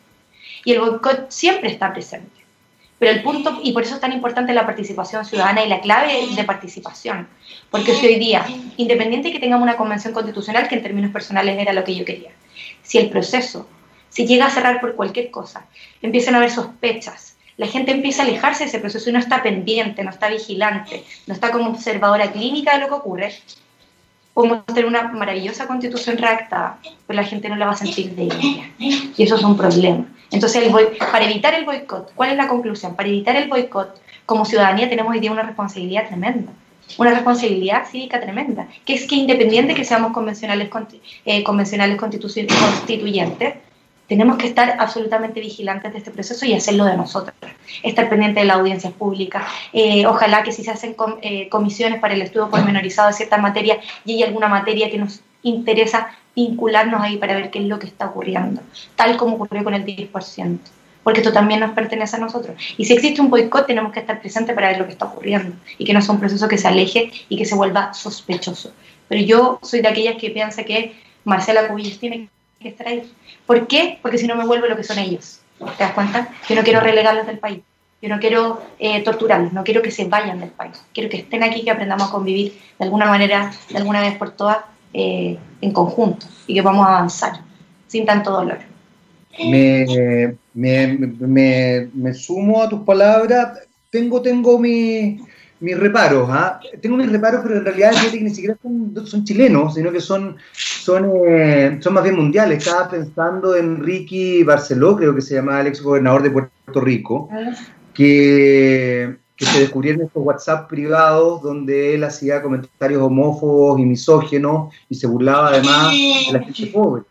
y el boicot siempre está presente. Pero el punto, y por eso es tan importante la participación ciudadana y la clave de participación, porque si hoy día, independiente de que tengamos una convención constitucional, que en términos personales era lo que yo quería, si el proceso, si llega a cerrar por cualquier cosa, empiezan a haber sospechas, la gente empieza a alejarse de ese proceso y no está pendiente, no está vigilante, no está como observadora clínica de lo que ocurre, podemos tener una maravillosa constitución redactada, pero la gente no la va a sentir de ella. Y eso es un problema. Entonces, para evitar el boicot, ¿cuál es la conclusión? Para evitar el boicot, como ciudadanía tenemos hoy día una responsabilidad tremenda, una responsabilidad cívica tremenda, que es que independiente que seamos convencionales, eh, convencionales constituyentes, tenemos que estar absolutamente vigilantes de este proceso y hacerlo de nosotros. Estar pendiente de la audiencia pública. Eh, ojalá que si se hacen eh, comisiones para el estudio pormenorizado de cierta materia y hay alguna materia que nos interesa vincularnos ahí para ver qué es lo que está ocurriendo, tal como ocurrió con el 10%, porque esto también nos pertenece a nosotros. Y si existe un boicot, tenemos que estar presentes para ver lo que está ocurriendo y que no sea un proceso que se aleje y que se vuelva sospechoso. Pero yo soy de aquellas que piensa que Marcela Cubillos tiene que estar. ¿Por qué? Porque si no me vuelvo lo que son ellos. ¿Te das cuenta? Yo no quiero relegarlos del país. Yo no quiero eh, torturarlos, no quiero que se vayan del país. Quiero que estén aquí, que aprendamos a convivir de alguna manera, de alguna vez por todas, eh, en conjunto y que vamos a avanzar sin tanto dolor.
Me, me, me, me sumo a tus palabras. Tengo, tengo mi, mis reparos, ¿ah? tengo mis reparos, pero en realidad ni siquiera son, chilenos, sino que son, son, eh, son más bien mundiales. Estaba pensando en Ricky Barceló, creo que se llamaba el ex gobernador de Puerto Rico, que, que se descubrieron estos WhatsApp privados donde él hacía comentarios homófobos y misógenos y se burlaba además de la gente pobre.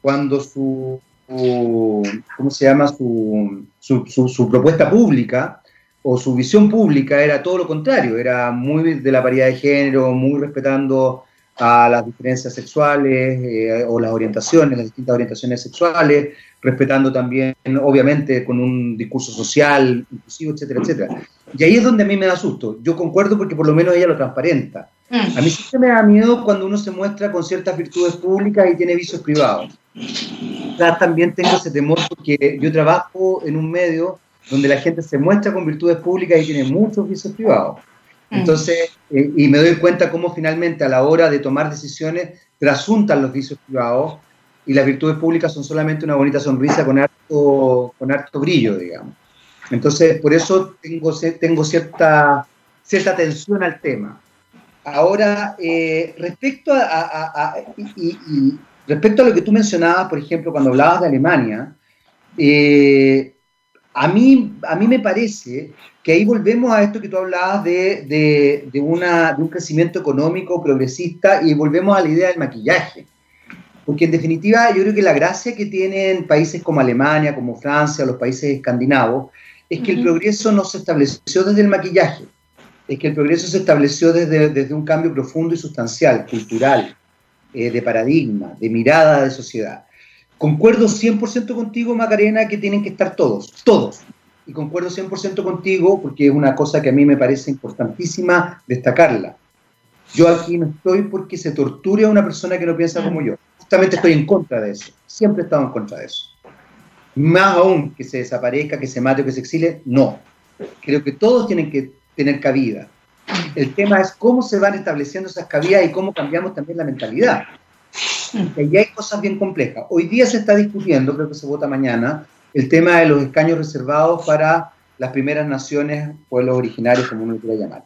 Cuando su, ¿cómo se llama? Su, su, su, su propuesta pública o su visión pública era todo lo contrario, era muy de la paridad de género, muy respetando a las diferencias sexuales eh, o las orientaciones, las distintas orientaciones sexuales, respetando también, obviamente, con un discurso social, inclusivo, etcétera, etcétera. Y ahí es donde a mí me da susto. Yo concuerdo porque por lo menos ella lo transparenta. A mí siempre me da miedo cuando uno se muestra con ciertas virtudes públicas y tiene vicios privados. Ya también tengo ese temor porque yo trabajo en un medio donde la gente se muestra con virtudes públicas y tiene muchos vicios privados. Mm. Entonces, eh, y me doy cuenta cómo finalmente a la hora de tomar decisiones trasuntan los vicios privados y las virtudes públicas son solamente una bonita sonrisa con harto, con harto brillo, digamos. Entonces, por eso tengo, tengo cierta, cierta atención al tema. Ahora, eh, respecto, a, respecto a lo que tú mencionabas, por ejemplo, cuando hablabas de Alemania, eh, a mí, a mí me parece que ahí volvemos a esto que tú hablabas de, de, una, de un crecimiento económico progresista y volvemos a la idea del maquillaje. Porque en definitiva yo creo que la gracia que tienen países como Alemania, como Francia, los países escandinavos, es que el progreso no se estableció desde el maquillaje, es que el progreso se estableció desde, desde un cambio profundo y sustancial, cultural, eh, de paradigma, de mirada de sociedad. Concuerdo 100% contigo, Macarena, que tienen que estar todos, todos. Y concuerdo 100% contigo porque es una cosa que a mí me parece importantísima destacarla. Yo aquí no estoy porque se torture a una persona que no piensa como yo. Justamente estoy en contra de eso. Siempre he estado en contra de eso. Más aún que se desaparezca, que se mate o que se exile, no. Creo que todos tienen que tener cabida. El tema es cómo se van estableciendo esas cabidas y cómo cambiamos también la mentalidad. Y hay cosas bien complejas. Hoy día se está discutiendo, creo que se vota mañana, el tema de los escaños reservados para las primeras naciones, pueblos originarios, como uno quiera llamar.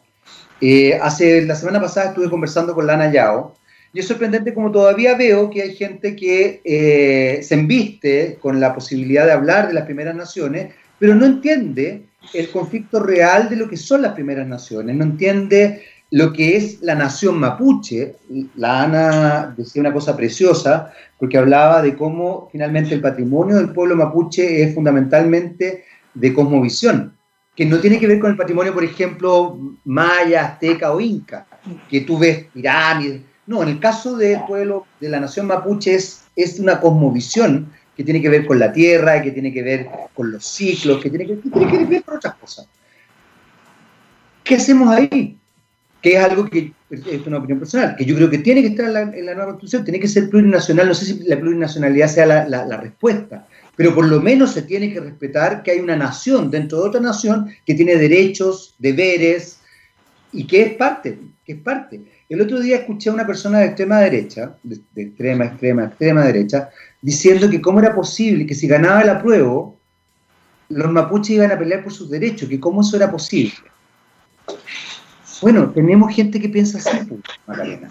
Eh, hace, la semana pasada estuve conversando con Lana Yao, y es sorprendente como todavía veo que hay gente que eh, se embiste con la posibilidad de hablar de las primeras naciones, pero no entiende el conflicto real de lo que son las primeras naciones, no entiende lo que es la nación mapuche. La Ana decía una cosa preciosa, porque hablaba de cómo finalmente el patrimonio del pueblo mapuche es fundamentalmente de cosmovisión, que no tiene que ver con el patrimonio, por ejemplo, maya, azteca o inca, que tú ves pirámides. No, en el caso del pueblo, de la nación mapuche, es, es una cosmovisión que tiene que ver con la tierra, que tiene que ver con los ciclos, que tiene que, que, tiene que ver con otras cosas. ¿Qué hacemos ahí? Que es algo que es una opinión personal, que yo creo que tiene que estar en la, en la nueva constitución, tiene que ser plurinacional, no sé si la plurinacionalidad sea la, la, respuesta, pero por lo menos se tiene que respetar que hay una nación dentro de otra nación que tiene derechos, deberes y que es parte, que es parte. El otro día escuché a una persona de extrema derecha, de, de extrema, extrema, extrema derecha, diciendo que cómo era posible que si ganaba el apruebo, los mapuches iban a pelear por sus derechos, que cómo eso era posible. Bueno, tenemos gente que piensa así, pues, Magdalena.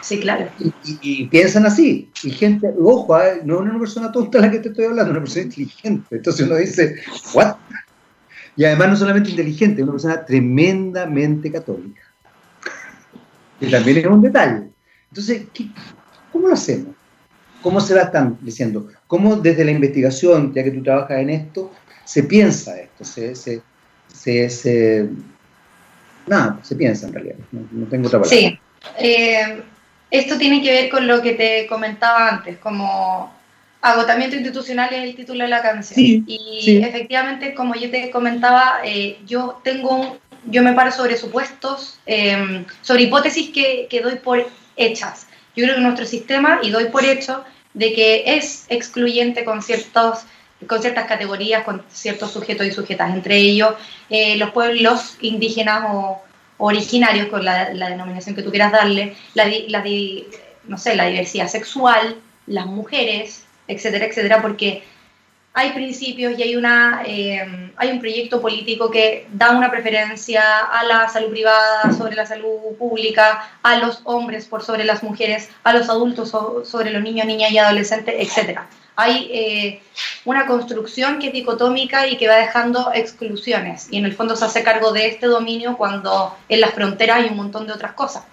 Sí, claro.
Y, y, y, piensan así. Y gente, ojo, ¿eh? no es una persona tonta la que te estoy hablando, es una persona inteligente. Entonces uno dice, ¿what? Y además no solamente inteligente, es una persona tremendamente católica. Que también es un detalle. Entonces, ¿qué, ¿cómo lo hacemos? ¿Cómo se va están diciendo? ¿Cómo desde la investigación, ya que tú trabajas en esto, se piensa esto? Se, se, se, se nada, se piensa en realidad. No, no tengo otra palabra.
Sí. Eh, esto tiene que ver con lo que te comentaba antes, como agotamiento institucional es el título de la canción.
Sí,
y
sí.
efectivamente, como yo te comentaba, eh, yo tengo un, yo me paro sobre supuestos, eh, sobre hipótesis que, que doy por hechas. Yo creo que nuestro sistema, y doy por hecho, de que es excluyente con ciertos con ciertas categorías, con ciertos sujetos y sujetas, entre ellos eh, los pueblos indígenas o originarios, con la, denominación que tú quieras darle, la, la, no sé, la diversidad sexual, las mujeres, etcétera, etcétera, porque hay principios y hay, una, eh, hay un proyecto político que da una preferencia a la salud privada sobre la salud pública, a los hombres por sobre las mujeres, a los adultos sobre los niños, niñas y adolescentes, etcétera hay eh, una construcción que es dicotómica y que va dejando exclusiones. Y en el fondo se hace cargo de este dominio cuando en las fronteras hay un montón de otras cosas.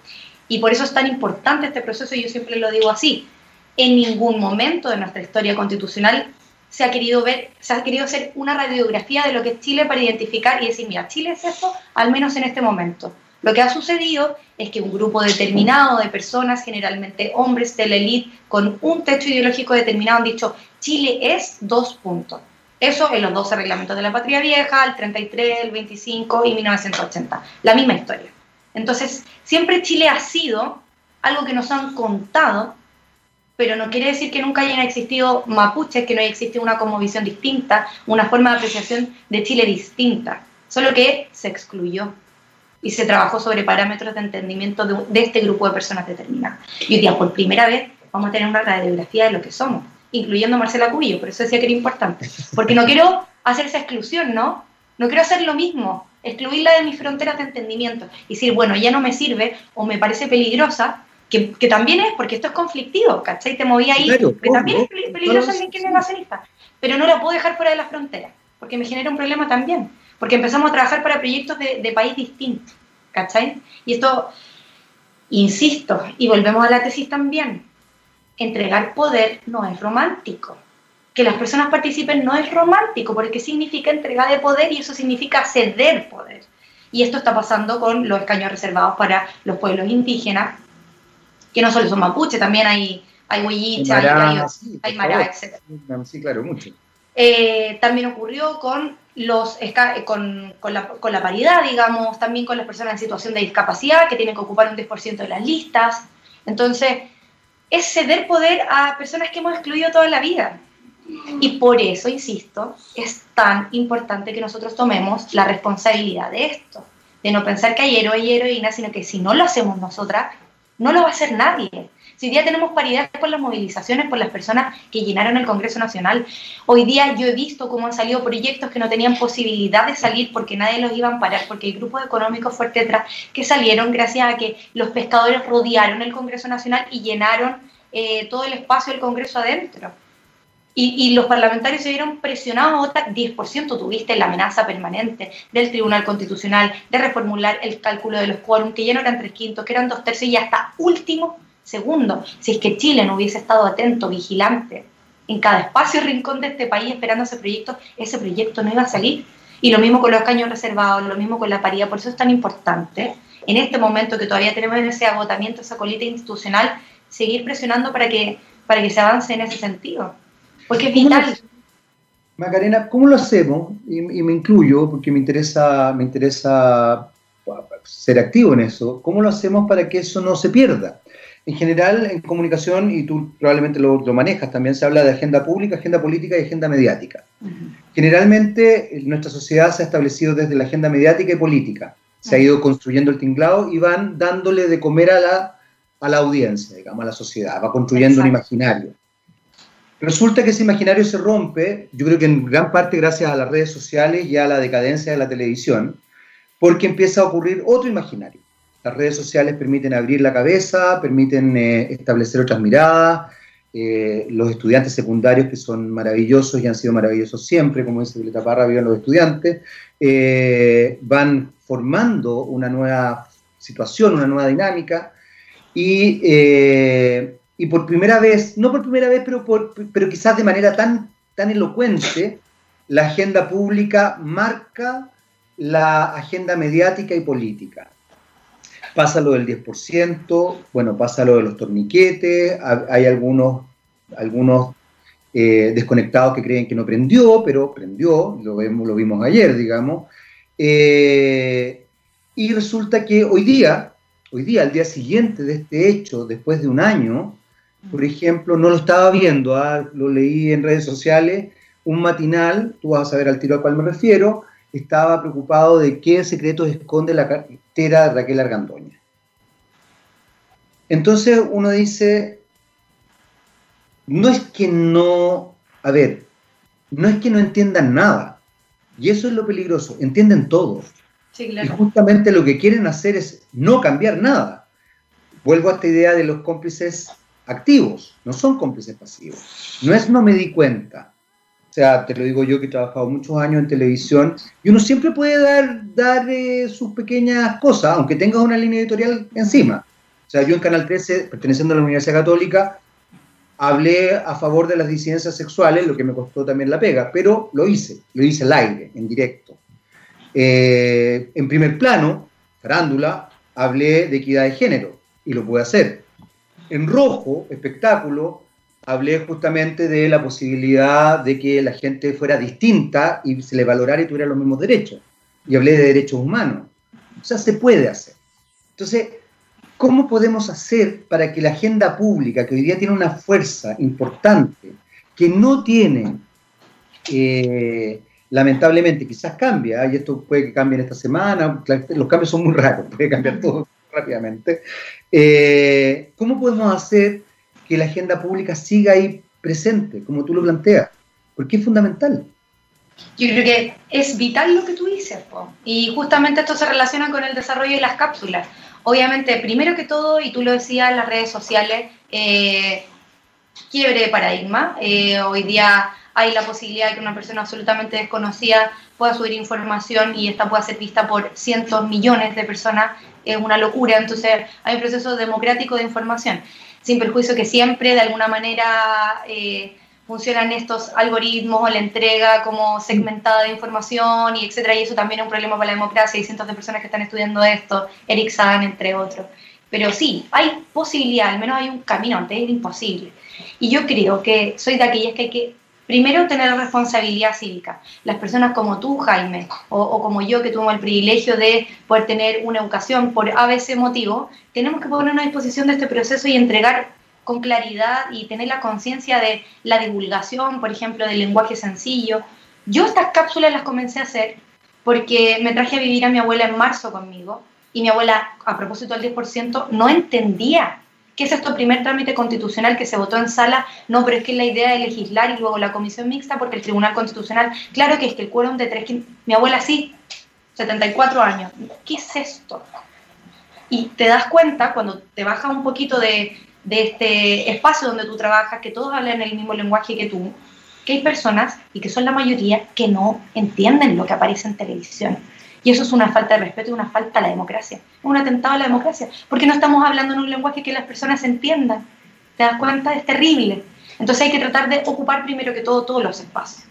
Y por eso es tan importante este proceso, y yo siempre lo digo así. En ningún momento de nuestra historia constitucional se ha querido ver, se ha querido hacer una radiografía de lo que es Chile para identificar y decir, mira, Chile es esto, al menos en este momento. Lo que ha sucedido es que un grupo determinado de personas, generalmente hombres de la élite, con un techo ideológico determinado, han dicho, Chile es dos puntos. Eso en los 12 reglamentos de la Patria Vieja, el 33, el 25 y 1980. La misma historia. Entonces, siempre Chile ha sido algo que nos han contado, pero no quiere decir que nunca hayan existido mapuches, que no haya existido una visión distinta, una forma de apreciación de Chile distinta, solo que se excluyó y se trabajó sobre parámetros de entendimiento de, de este grupo de personas determinadas. Y hoy día, por primera vez, vamos a tener una radiografía de lo que somos, incluyendo Marcela Cubillo, por eso decía que era importante, porque no quiero hacer esa exclusión, ¿no? No quiero hacer lo mismo, excluirla de mis fronteras de entendimiento y decir, bueno, ya no me sirve o me parece peligrosa, que, que también es, porque esto es conflictivo, ¿cachai? Te moví ahí,
Claro,
que también es peligroso alguien que es negacionista, pero no lo puedo dejar fuera de las fronteras, porque me genera un problema también, porque empezamos a trabajar para proyectos de, de país distintos, ¿cachai? Y esto, insisto, y volvemos a la tesis también, entregar poder no es romántico. Que las personas participen no es romántico, porque significa entrega de poder y eso significa ceder poder. Y esto está pasando con los escaños reservados para los pueblos indígenas, que no solo son mapuche, también hay, hay huilliche, hay, hay, hay
favor.
etc.
Sí, claro, mucho.
Eh, también ocurrió con, los, esca- con, con, la, con la paridad, digamos, también con las personas en situación de discapacidad, que tienen que ocupar un 10% de las listas. Entonces, es ceder poder a personas que hemos excluido toda la vida. Y por eso, insisto, es tan importante que nosotros tomemos la responsabilidad de esto, de no pensar que hay héroe y heroína, sino que si no lo hacemos nosotras, no lo va a hacer nadie. Hoy día tenemos paridad por las movilizaciones, por las personas que llenaron el Congreso Nacional, hoy día yo he visto cómo han salido proyectos que no tenían posibilidad de salir porque nadie los iba a parar, porque hay grupos económicos fuertes detrás que salieron gracias a que los pescadores rodearon el Congreso Nacional y llenaron eh, todo el espacio del Congreso adentro. Y, los parlamentarios se vieron presionados a votar 10%. Tuviste la amenaza permanente del Tribunal Constitucional de reformular el cálculo de los quórum, que ya no eran tres quintos, que eran dos tercios y hasta último segundo. Si es que Chile no hubiese estado atento, vigilante, en cada espacio y rincón de este país esperando ese proyecto, ese proyecto no iba a salir. Y lo mismo con los caños reservados, lo mismo con la paridad. Por eso es tan importante, en este momento que todavía tenemos ese agotamiento, esa colita institucional, seguir presionando para que, para que se avance en ese sentido. Porque es vital.
Macarena, ¿cómo lo hacemos? Y, me incluyo porque me interesa, me interesa ser activo en eso. ¿Cómo lo hacemos para que eso no se pierda? En general, en comunicación, y tú probablemente lo, manejas, también se habla de agenda pública, agenda política y agenda mediática. Generalmente, nuestra sociedad se ha establecido desde la agenda mediática y política. Se ha ido construyendo el tinglado y van dándole de comer a la, a la audiencia, digamos, a la sociedad. Va construyendo un imaginario. Resulta que ese imaginario se rompe, yo creo que en gran parte gracias a las redes sociales y a la decadencia de la televisión, porque empieza a ocurrir otro imaginario. Las redes sociales permiten abrir la cabeza, permiten eh, establecer otras miradas. Eh, los estudiantes secundarios, que son maravillosos y han sido maravillosos siempre, como dice Violeta Parra, viven los estudiantes, eh, van formando una nueva situación, una nueva dinámica. Y y por primera vez, no por primera vez, pero, pero quizás de manera tan, tan elocuente, la agenda pública marca la agenda mediática y política. Pasa lo del 10%, bueno, pasa lo de los torniquetes, hay algunos, algunos eh, desconectados que creen que no prendió, pero prendió, lo, vemos, lo vimos ayer, digamos. Eh, y resulta que hoy día, hoy día, al día siguiente de este hecho, después de un año, por ejemplo, no lo estaba viendo, ah, lo leí en redes sociales, un matinal, tú vas a saber al tiro a cuál me refiero, estaba preocupado de qué secretos esconde la cartera de Raquel Argandoña. Entonces uno dice, no es que no, a ver, no es que no entiendan nada, y eso es lo peligroso, entienden todo. Y justamente lo que quieren hacer es no cambiar nada. Vuelvo a esta idea de los cómplices activos, no son cómplices pasivos. No es no me di cuenta. O sea, te lo digo yo que he trabajado muchos años en televisión y uno siempre puede dar, dar eh, sus pequeñas cosas, aunque tenga una línea editorial encima. O sea, yo en Canal 13, perteneciendo a la Universidad Católica, hablé a favor de las disidencias sexuales, lo que me costó también la pega, pero lo hice, lo hice al aire, en directo. Eh, en primer plano, farándula, hablé de equidad de género y lo pude hacer. En rojo, espectáculo, hablé justamente de la posibilidad de que la gente fuera distinta y se le valorara y tuviera los mismos derechos. Y hablé de derechos humanos. O sea, se puede hacer. Entonces, ¿cómo podemos hacer para que la agenda pública, que hoy día tiene una fuerza importante, que no tiene, eh, lamentablemente, quizás cambia, y esto puede que cambie en esta semana, los cambios son muy raros, puede cambiar todo rápidamente, eh, ¿cómo podemos hacer que la agenda pública siga ahí presente, como tú lo planteas? Porque es fundamental.
Yo creo que es vital lo que tú dices, y justamente esto se relaciona con el desarrollo de las cápsulas. Obviamente, primero que todo, y tú lo decías las redes sociales, eh, quiebre de paradigma. Eh, hoy día hay la posibilidad de que una persona absolutamente desconocida pueda subir información y esta pueda ser vista por cientos, millones de personas es una locura. Entonces hay un proceso democrático de información, sin perjuicio que siempre de alguna manera eh, funcionan estos algoritmos o la entrega como segmentada de información y etcétera. Y eso también es un problema para la democracia. Hay cientos de personas que están estudiando esto, Eric Zahn, entre otros. Pero sí, hay posibilidad, al menos hay un camino, antes era imposible. Y yo creo que soy de aquellas que hay que Primero, tener responsabilidad cívica. Las personas como tú, Jaime, o, como yo, que tuvimos el privilegio de poder tener una educación por ABC motivo, tenemos que ponernos a disposición de este proceso y entregar con claridad y tener la conciencia de la divulgación, por ejemplo, del lenguaje sencillo. Yo estas cápsulas las comencé a hacer porque me traje a vivir a mi abuela en marzo conmigo y mi abuela, a propósito del 10%, no entendía ¿Qué es esto? Primer trámite constitucional que se votó en sala. No, pero es que la idea de legislar y luego la comisión mixta, porque el Tribunal Constitucional, claro que es que el quórum de tres, mi abuela sí, 74 años. ¿Qué es esto? Y te das cuenta cuando te bajas un poquito de, de este espacio donde tú trabajas, que todos hablan el mismo lenguaje que tú, que hay personas, y que son la mayoría, que no entienden lo que aparece en televisión. Y eso es una falta de respeto y una falta a la democracia. Es un atentado a la democracia. Porque no estamos hablando en un lenguaje que las personas entiendan. ¿Te das cuenta? Es terrible. Entonces hay que tratar de ocupar primero que todo todos los espacios.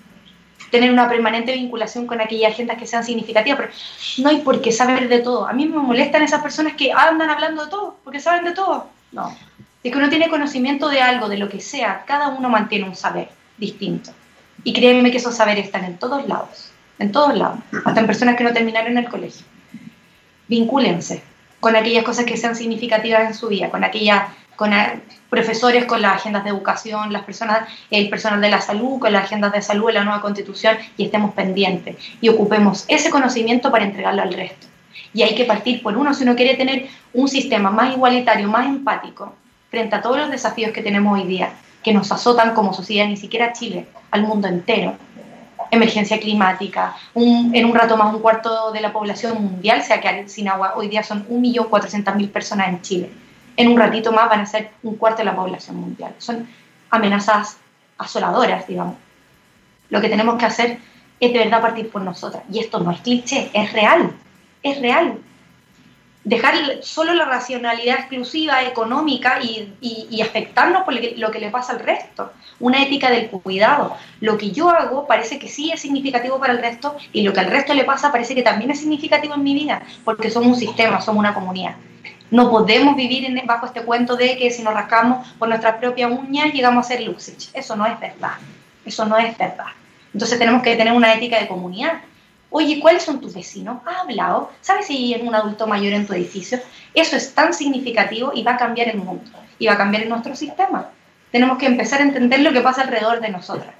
Tener una permanente vinculación con aquellas agendas que sean significativas. Pero no hay por qué saber de todo. A mí me molestan esas personas que andan hablando de todo, porque saben de todo. No. Es que uno tiene conocimiento de algo, de lo que sea, cada uno mantiene un saber distinto. Y créanme que esos saberes están en todos lados en todos lados, hasta en personas que no terminaron el colegio. Vincúlense con aquellas cosas que sean significativas en su vida, con aquellas, con profesores con las agendas de educación, las personas, el personal de la salud, con las agendas de salud, la nueva constitución, y estemos pendientes y ocupemos ese conocimiento para entregarlo al resto. Y hay que partir por uno si uno quiere tener un sistema más igualitario, más empático, frente a todos los desafíos que tenemos hoy día, que nos azotan como sociedad, ni siquiera Chile, al mundo entero emergencia climática, en un rato más un cuarto de la población mundial se va a quedar sin agua. Hoy día son 1.400.000 personas en Chile. En un ratito más van a ser un cuarto de la población mundial. Son amenazas asoladoras, digamos. Lo que tenemos que hacer es de verdad partir por nosotras. Y esto no es cliché, es real. Es real dejar solo la racionalidad exclusiva económica y, afectarnos por lo que le pasa al resto. Una ética del cuidado. Lo que yo hago parece que sí es significativo para el resto y lo que al resto le pasa parece que también es significativo en mi vida, porque somos un sistema, somos una comunidad. No podemos vivir bajo este cuento de que si nos rascamos por nuestras propias uñas llegamos a ser Luxich. Eso no es verdad. Eso no es verdad. Entonces tenemos que tener una ética de comunidad Oye, ¿cuáles son tus vecinos? ¿Has hablado? ¿Sabes si hay un adulto mayor en tu edificio? Eso es tan significativo y va a cambiar el mundo y va a cambiar nuestro sistema. Tenemos que empezar a entender lo que pasa alrededor de nosotras.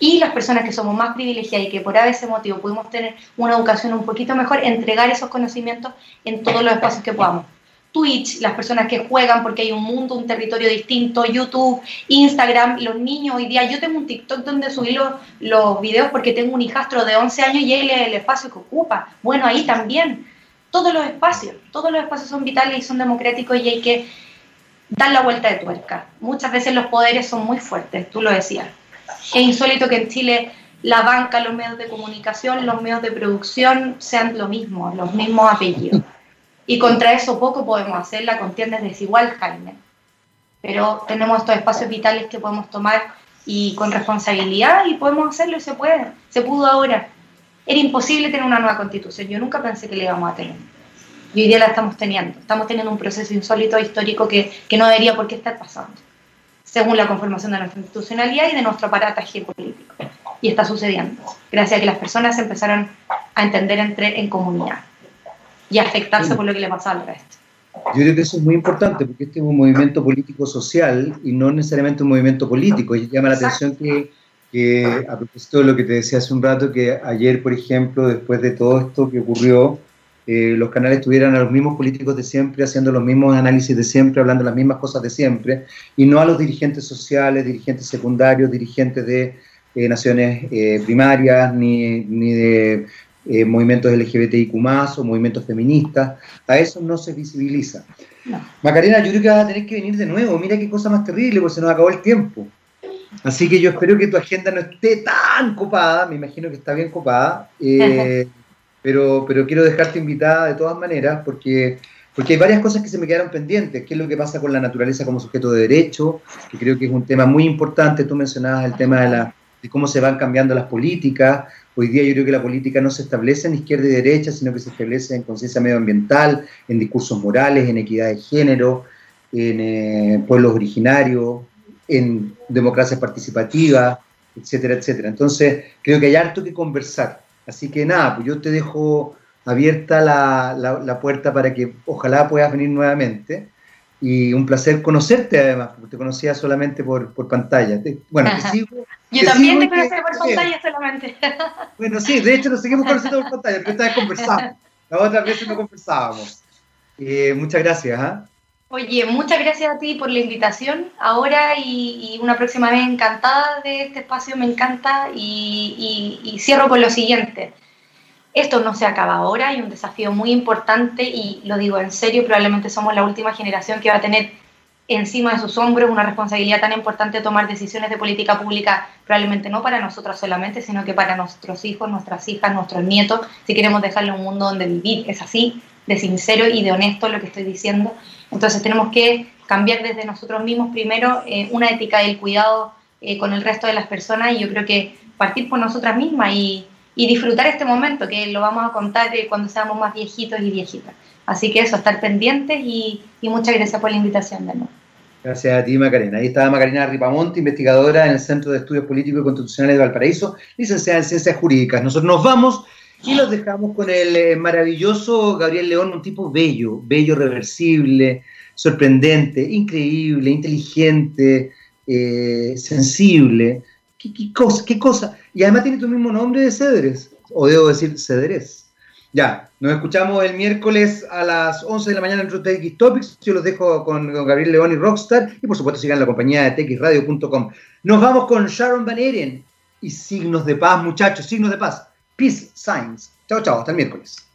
Y las personas que somos más privilegiadas y que por ese motivo pudimos tener una educación un poquito mejor, entregar esos conocimientos en todos los espacios que podamos. Twitch, las personas que juegan porque hay un mundo, un territorio distinto, YouTube, Instagram, los niños hoy día. Yo tengo un TikTok donde subí los, los videos porque tengo un hijastro de 11 años y él es el espacio que ocupa. Bueno, ahí también. Todos los espacios, todos los espacios son vitales y son democráticos y hay que dar la vuelta de tuerca. Muchas veces los poderes son muy fuertes, tú lo decías. Es insólito que en Chile la banca, los medios de comunicación, los medios de producción sean lo mismo, los mismos apellidos. Y contra eso poco podemos hacer, la contienda es desigual, Jaime. Pero tenemos estos espacios vitales que podemos tomar y con responsabilidad y podemos hacerlo y se puede. Se pudo ahora. Era imposible tener una nueva constitución. Yo nunca pensé que la íbamos a tener. Y hoy día la estamos teniendo. Estamos teniendo un proceso insólito histórico que, que no debería por qué estar pasando, según la conformación de nuestra institucionalidad y de nuestro aparataje político. Y está sucediendo, gracias a que las personas empezaron a entender entre, en comunidad y afectarse por lo que le pasa al resto.
Yo creo que eso es muy importante porque este es un movimiento político-social y no necesariamente un movimiento político. Y llama la atención que, que, a propósito de lo que te decía hace un rato, que ayer, por ejemplo, después de todo esto que ocurrió, eh, los canales tuvieran a los mismos políticos de siempre, haciendo los mismos análisis de siempre, hablando las mismas cosas de siempre, y no a los dirigentes sociales, dirigentes secundarios, dirigentes de eh, naciones eh, primarias, ni, ni de eh, movimientos LGBTIQ o movimientos feministas, a eso no se visibiliza. Macarena, yo creo que vas a tener que venir de nuevo, mira qué cosa más terrible, porque se nos acabó el tiempo. Así que yo espero que tu agenda no esté tan copada, me imagino que está bien copada, eh, pero, pero quiero dejarte invitada de todas maneras, porque, porque hay varias cosas que se me quedaron pendientes, qué es lo que pasa con la naturaleza como sujeto de derecho, que creo que es un tema muy importante, tú mencionabas el tema de, la, de cómo se van cambiando las políticas, Hoy día yo creo que la política no se establece en izquierda y derecha, sino que se establece en conciencia medioambiental, en discursos morales, en equidad de género, en eh, pueblos originarios, en democracia participativa, etcétera, etcétera. Entonces, creo que hay harto que conversar. Así que nada, pues yo te dejo abierta la, la puerta para que ojalá puedas venir nuevamente y un placer conocerte además, porque te conocía solamente por, por pantalla. Bueno, te sigo.
Yo también te conocí por pantalla solamente.
Bueno, sí, de hecho nos seguimos conociendo por pantalla, porque esta vez conversamos. Las otras veces no conversábamos. Eh, muchas gracias. ¿ah?
Oye, muchas gracias a ti por la invitación ahora y, una próxima vez encantada de este espacio, me encanta y, cierro con lo siguiente. Esto no se acaba ahora, hay un desafío muy importante y lo digo en serio, probablemente somos la última generación que va a tener encima de sus hombros una responsabilidad tan importante de tomar decisiones de política pública, probablemente no para nosotros solamente, sino que para nuestros hijos, nuestras hijas, nuestros nietos, si queremos dejarle un mundo donde vivir. Es así, de sincero y de honesto lo que estoy diciendo. Entonces tenemos que cambiar desde nosotros mismos primero eh, una ética del cuidado eh, con el resto de las personas y yo creo que partir por nosotras mismas y, disfrutar este momento que lo vamos a contar eh, cuando seamos más viejitos y viejitas. Así que eso, estar pendientes y, muchas gracias por la invitación de nuevo.
Gracias a ti, Macarena. Ahí estaba Macarena Ripamonte, investigadora en el Centro de Estudios Políticos y Constitucionales de Valparaíso, licenciada en Ciencias Jurídicas. Nosotros nos vamos y los dejamos con el eh, maravilloso Gabriel León, un tipo bello, bello, reversible, sorprendente, increíble, inteligente, eh, sensible. ¿Qué, cosa, ¿Qué cosa? Y además tiene tu mismo nombre de Cedres, o debo decir Cedres. Ya, nos escuchamos el miércoles a las 11 de la mañana en TX Topics. Yo los dejo con, Gabriel León y Rockstar. Y por supuesto sigan la compañía de txradio.com. Nos vamos con Sharon Van Eren y signos de paz, muchachos, signos de paz. Peace Signs. Chao, chao, hasta el miércoles.